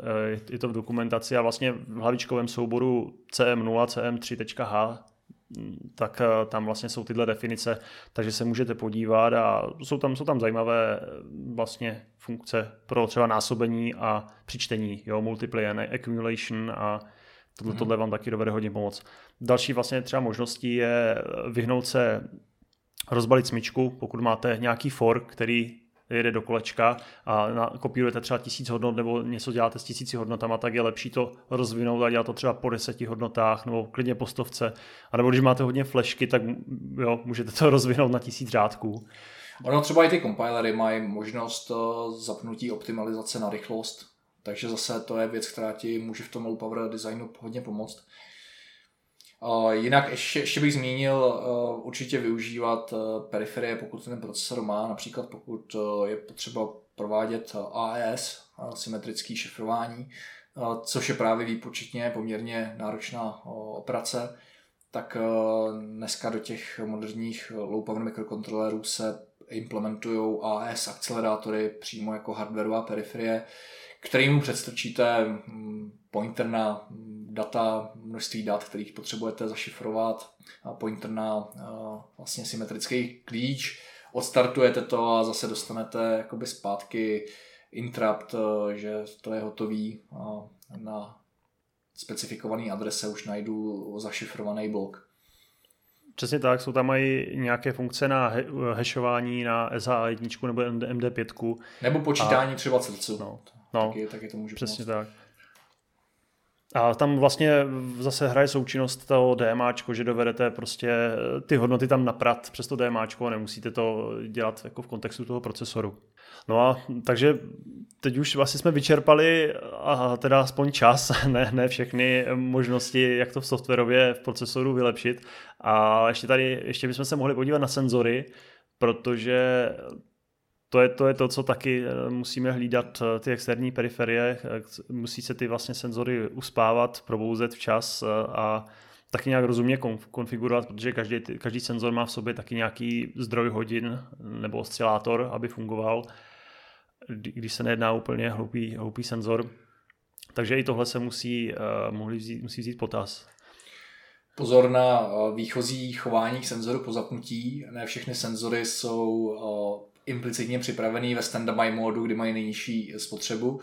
je to v dokumentaci a vlastně v hlavičkovém souboru CM0, CM3.h tak eh, tam vlastně jsou tyhle definice, takže se můžete podívat a jsou tam, jsou tam zajímavé eh, vlastně funkce pro třeba násobení a přičtení, jo, multiply accumulation a tohle, mm-hmm. tohle vám taky dovede hodně pomoct. Další vlastně třeba možností je vyhnout se rozbalit smyčku, pokud máte nějaký fork, který jede do kolečka a na, kopírujete třeba tisíc hodnot nebo něco děláte s tisíci hodnotama, tak je lepší to rozvinout a dělat to třeba po deseti hodnotách nebo klidně po stovce. A nebo když máte hodně flešky, tak jo, můžete to rozvinout na tisíc řádků. Ono třeba i ty compilery mají možnost eh, zapnutí optimalizace na rychlost, takže zase to je věc, která ti může v tom low power designu hodně pomoct. Jinak ještě, ještě bych zmínil uh, určitě využívat uh, periferie, pokud ten procesor má, například pokud uh, je potřeba provádět AES, symetrický šifrování, což je právě výpočetně poměrně náročná operace, tak dneska do těch moderních low power mikrokontrolerů se implementují AES akcelerátory přímo jako hardwareová periferie, kterým předstrčíte mm, pointer na data, množství dat, kterých potřebujete zašifrovat, pointer na vlastně symetrický klíč, odstartujete to a zase dostanete jakoby zpátky interrupt, že to je hotový a na specifikovaný adrese už najdu zašifrovaný blok. Přesně tak, jsou tam i nějaké funkce na hashování na SH1 nebo MD5. Nebo počítání a... třeba celců. No, no, taky, taky to může Přesně pomoct. tak. A tam vlastně zase hraje součinnost toho DMAčko, že dovedete prostě ty hodnoty tam naprat přes to DMAčko a nemusíte to dělat jako v kontextu toho procesoru. No a takže teď už vlastně jsme vyčerpali a teda aspoň čas, ne, ne všechny možnosti, jak to v softwarově v procesoru vylepšit. A ještě tady, ještě bychom se mohli podívat na senzory, protože to je, to je to, co taky eh, musíme hlídat eh, ty externí periferie, eh, musí se ty vlastně senzory uspávat, probouzet včas a taky nějak rozumně konfigurovat, protože každý, každý senzor má v sobě taky nějaký zdroj hodin nebo oscilátor, aby fungoval, když se nejedná úplně hloupý, hloupý senzor. Takže i tohle se musí, mohli vzít, musí vzít potaz. Pozor na výchozí chování senzoru po zapnutí. Ne všechny senzory jsou implicitně připravený ve standby módu, kdy mají nejnižší spotřebu.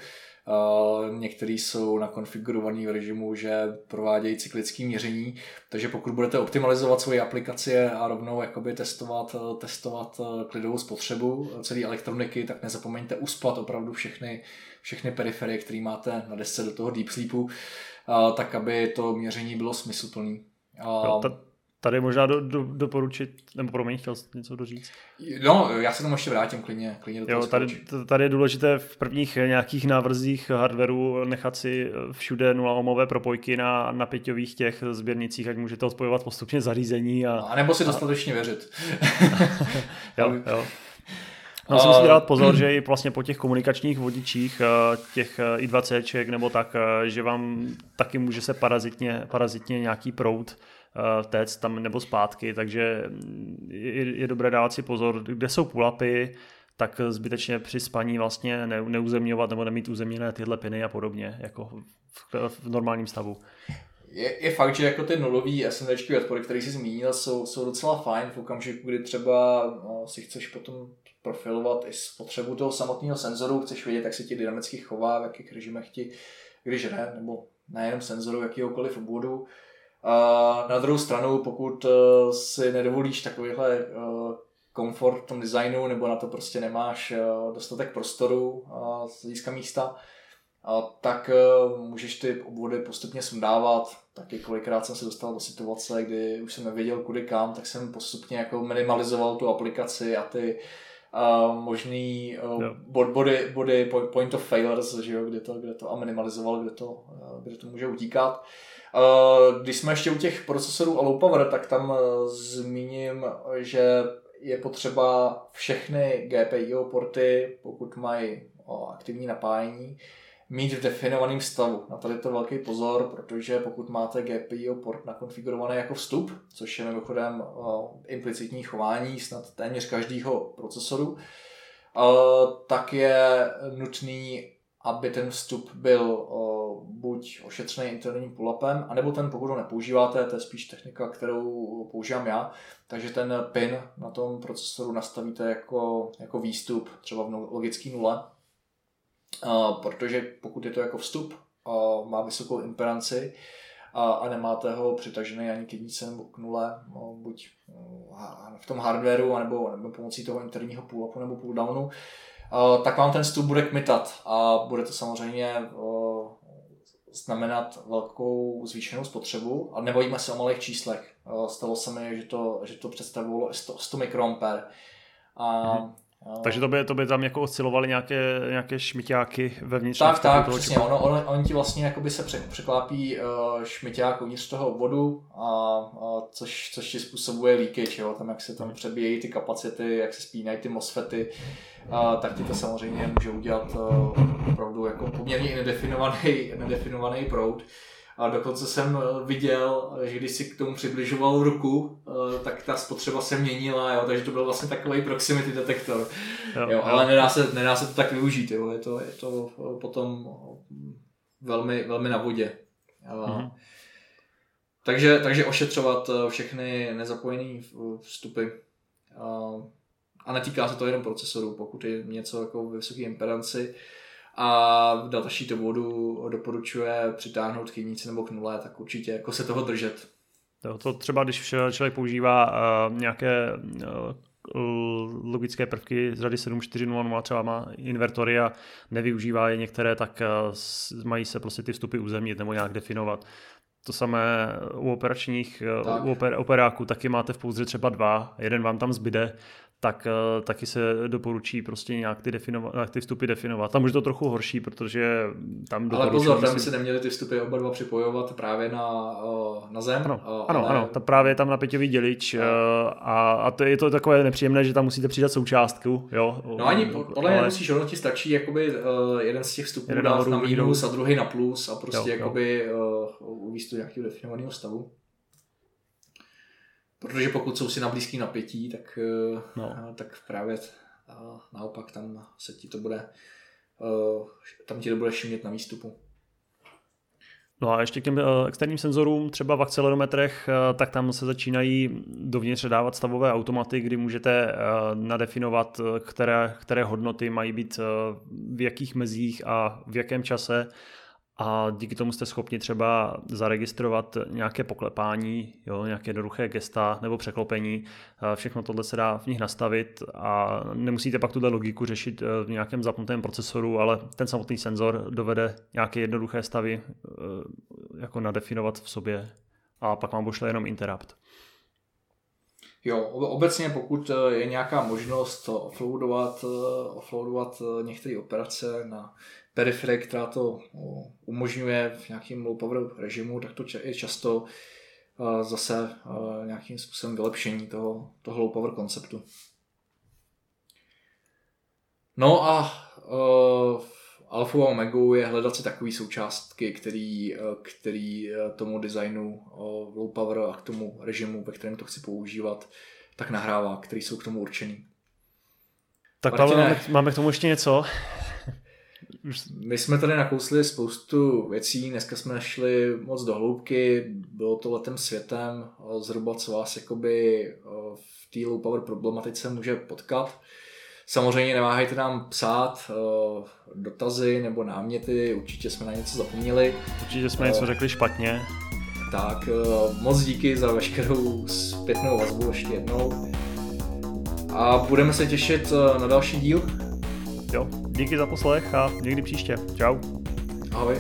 Uh, některý jsou nakonfigurovaný v režimu, že provádějí cyklické měření, takže pokud budete optimalizovat svoji aplikaci a rovnou jakoby testovat, testovat klidovou spotřebu celé elektroniky, tak nezapomeňte uspat opravdu všechny, všechny periferie, které máte na desce do toho Deep Sleepu, uh, tak aby to měření bylo smysluplné. Uh, Tady možná do, do, doporučit, nebo promiň, chtěl jsi něco doříct? No, já se tomu ještě vrátím klidně, klidně do jo, tady, tady je důležité v prvních nějakých návrzích hardwareu nechat si všude 0 ohmové propojky na, na pěťových těch sběrnicích, ať můžete odpojovat postupně zařízení. A, no, a nebo si dostatečně věřit. jo, jo. No, si musí dát pozor, že i vlastně po těch komunikačních vodičích, eh, těch eh, i20 nebo tak, eh, že vám taky může se parazitně, parazitně nějaký proud uh, téct tam nebo zpátky, takže je, je dobré dávat si pozor, kde jsou pulapy, tak zbytečně při spaní vlastně ne, neuzemňovat nebo nemít uzemněné tyhle piny a podobně, jako v, v normálním stavu. Je, je fakt, že jako ty nulový SMD odpory, které jsi zmínil, jsou, jsou docela fajn v okamžiku, kdy třeba no, si chceš potom profilovat i spotřebu toho samotného senzoru, chceš vědět, jak se ti dynamicky chová, v jakých režimech ti když žere, nebo nejenom senzoru, jakýhokoliv obvodu, a na druhou stranu, pokud eh, si nedovolíš takovýhle eh, komfort v tom designu, nebo na to prostě nemáš eh, dostatek prostoru z hlediska místa, tak můžeš ty obvody postupně sundávat. Taky kolikrát jsem se dostal do situace, kdy už jsem nevěděl kudy kam, tak jsem postupně jako minimalizoval tu aplikaci a ty uh, možný uh, body, body point of failures, že jo, kde to, kde to a minimalizoval, kde to, kde to může utíkat. Eh, když jsme ještě u těch procesorů a low power, tak tam eh, zmíním, že je potřeba všechny GPIO porty, pokud mají aktivní napájení, mít v definovaném stavu. Na tady to velký pozor, protože pokud máte GPIO port nakonfigurovaný jako vstup, což je mimochodem implicitní chování snad téměř každého procesoru, eh, tak je nutný, aby ten vstup byl buď ošetřený interním pull-upem, anebo ten, pokud ho nepoužíváte, to je spíš technika, kterou používám já, takže ten pin na tom procesoru nastavíte jako, jako výstup, třeba v logický nule, uh, protože pokud je to jako vstup, uh, má vysokou impedanci a, a nemáte ho přitažený ani k jednice nebo k nule, no, buď uh, v tom hardwareu, nebo, nebo pomocí toho interního pull-upu nebo pull-downu, tak vám ten vstup bude kmitat a bude to samozřejmě uh, znamenat velkou zvýšenou spotřebu a nebojíme se o malých číslech. Stalo se mi, že to, že to představovalo 100, 100 mikroamper. A, Takže to by, to by tam jako oscilovaly nějaké, nějaké šmiťáky vevnitř. Tak, tak, přesně. Ono, ono, on ti vlastně jakoby se překlápí uh, šmiťák uvnitř toho obvodu, a, a což, což ti způsobuje leakage, jo? tam jak se tam přebíjejí ty kapacity, jak se spínají ty MOSFETy, a, tak ti to samozřejmě může udělat uh, opravdu jako poměrně nedefinovaný, nedefinovaný proud. A dokonce jsem eh, viděl, že když si k tomu přibližoval ruku, eh, tak ta spotřeba se měnila, jo, takže to byl vlastně takový proximity detektor. Jo, jo. Ale nedá se, nedá se to tak využít, jo, je, to, je to eh, potom velmi, velmi na vodě. Mm-hmm. Takže, takže ošetřovat všechny nezapojené vstupy. A netýká se to jenom procesoru, pokud je něco jako vysoké impedanci, a v datasheetu vodu doporučuje přitáhnout k jednici nebo k nule, tak určitě jako se toho držet. To, to třeba, když člověk používá uh, nějaké uh, logické prvky z řady 7400, třeba má invertory a nevyužívá je některé, tak uh, mají se prostě ty vstupy uzemnit nebo nějak definovat. To samé u operačních, tak. u oper, operáků taky máte v pouzdře třeba dva, jeden vám tam zbyde, tak uh, taky se doporučí prostě nějak ty, definovat, nějak ty vstupy definovat. Tam už to trochu horší, protože tam Ale pozor, tam by si neměli ty vstupy oba dva připojovat právě na, uh, na zem. Ano, uh, ano, ale... ano, ta právě je tam napěťový dělič uh, a, a to je to takové nepříjemné, že tam musíte přidat součástku. Jo, no ani podle mě ale... nemusíš, ono ti stačí jakoby jeden z těch vstupů jeden dát na minus a druhý na plus a prostě jo, jakoby jo. Uvíct to nějakého definovaného stavu. Protože pokud jsou si na blízký napětí, tak, eh, no. tak právě naopak tam se ti to bude, eh, tam ti to bude šimět na výstupu. No a ještě k těm eh, externím senzorům, třeba v akcelerometrech, eh, tak tam se začínají dovnitř dávat stavové automaty, kdy můžete eh, nadefinovat, které, které hodnoty mají být v jakých mezích a v jakém čase a díky tomu jste schopni třeba zaregistrovat nějaké poklepání, jo, nějaké jednoduché gesta nebo překlopení. Všechno tohle se dá v nich nastavit a nemusíte pak tuhle logiku řešit eh, v nějakém zapnutém procesoru, ale ten samotný senzor dovede nějaké jednoduché stavy eh, jako nadefinovat v sobě a pak vám pošle jenom interrupt. Jo, obecně pokud eh, je nějaká možnost offloadovat, offloadovat některé operace na periferie, která to umožňuje v nějakém low power režimu, tak to je často zase nějakým způsobem vylepšení toho, toho low power konceptu. No a uh, alfa a omega je hledat si takové součástky, který, který tomu designu uh, low power a k tomu režimu, ve kterém to chci používat, tak nahrává, který jsou k tomu určený. Tak Pavel, máme, máme k tomu ještě něco? My jsme tady nakousli spoustu věcí, dneska jsme šli moc do hloubky, bylo to letem světem, zhruba co vás jakoby v té low power problematice může potkat. Samozřejmě neváhejte nám psát dotazy nebo náměty, určitě jsme na něco zapomněli. Určitě jsme něco řekli špatně. Tak, moc díky za veškerou zpětnou vazbu ještě jednou. A budeme se těšit na další díl. Jo, Díky za poslech a někdy příště. Čau. Ahoj.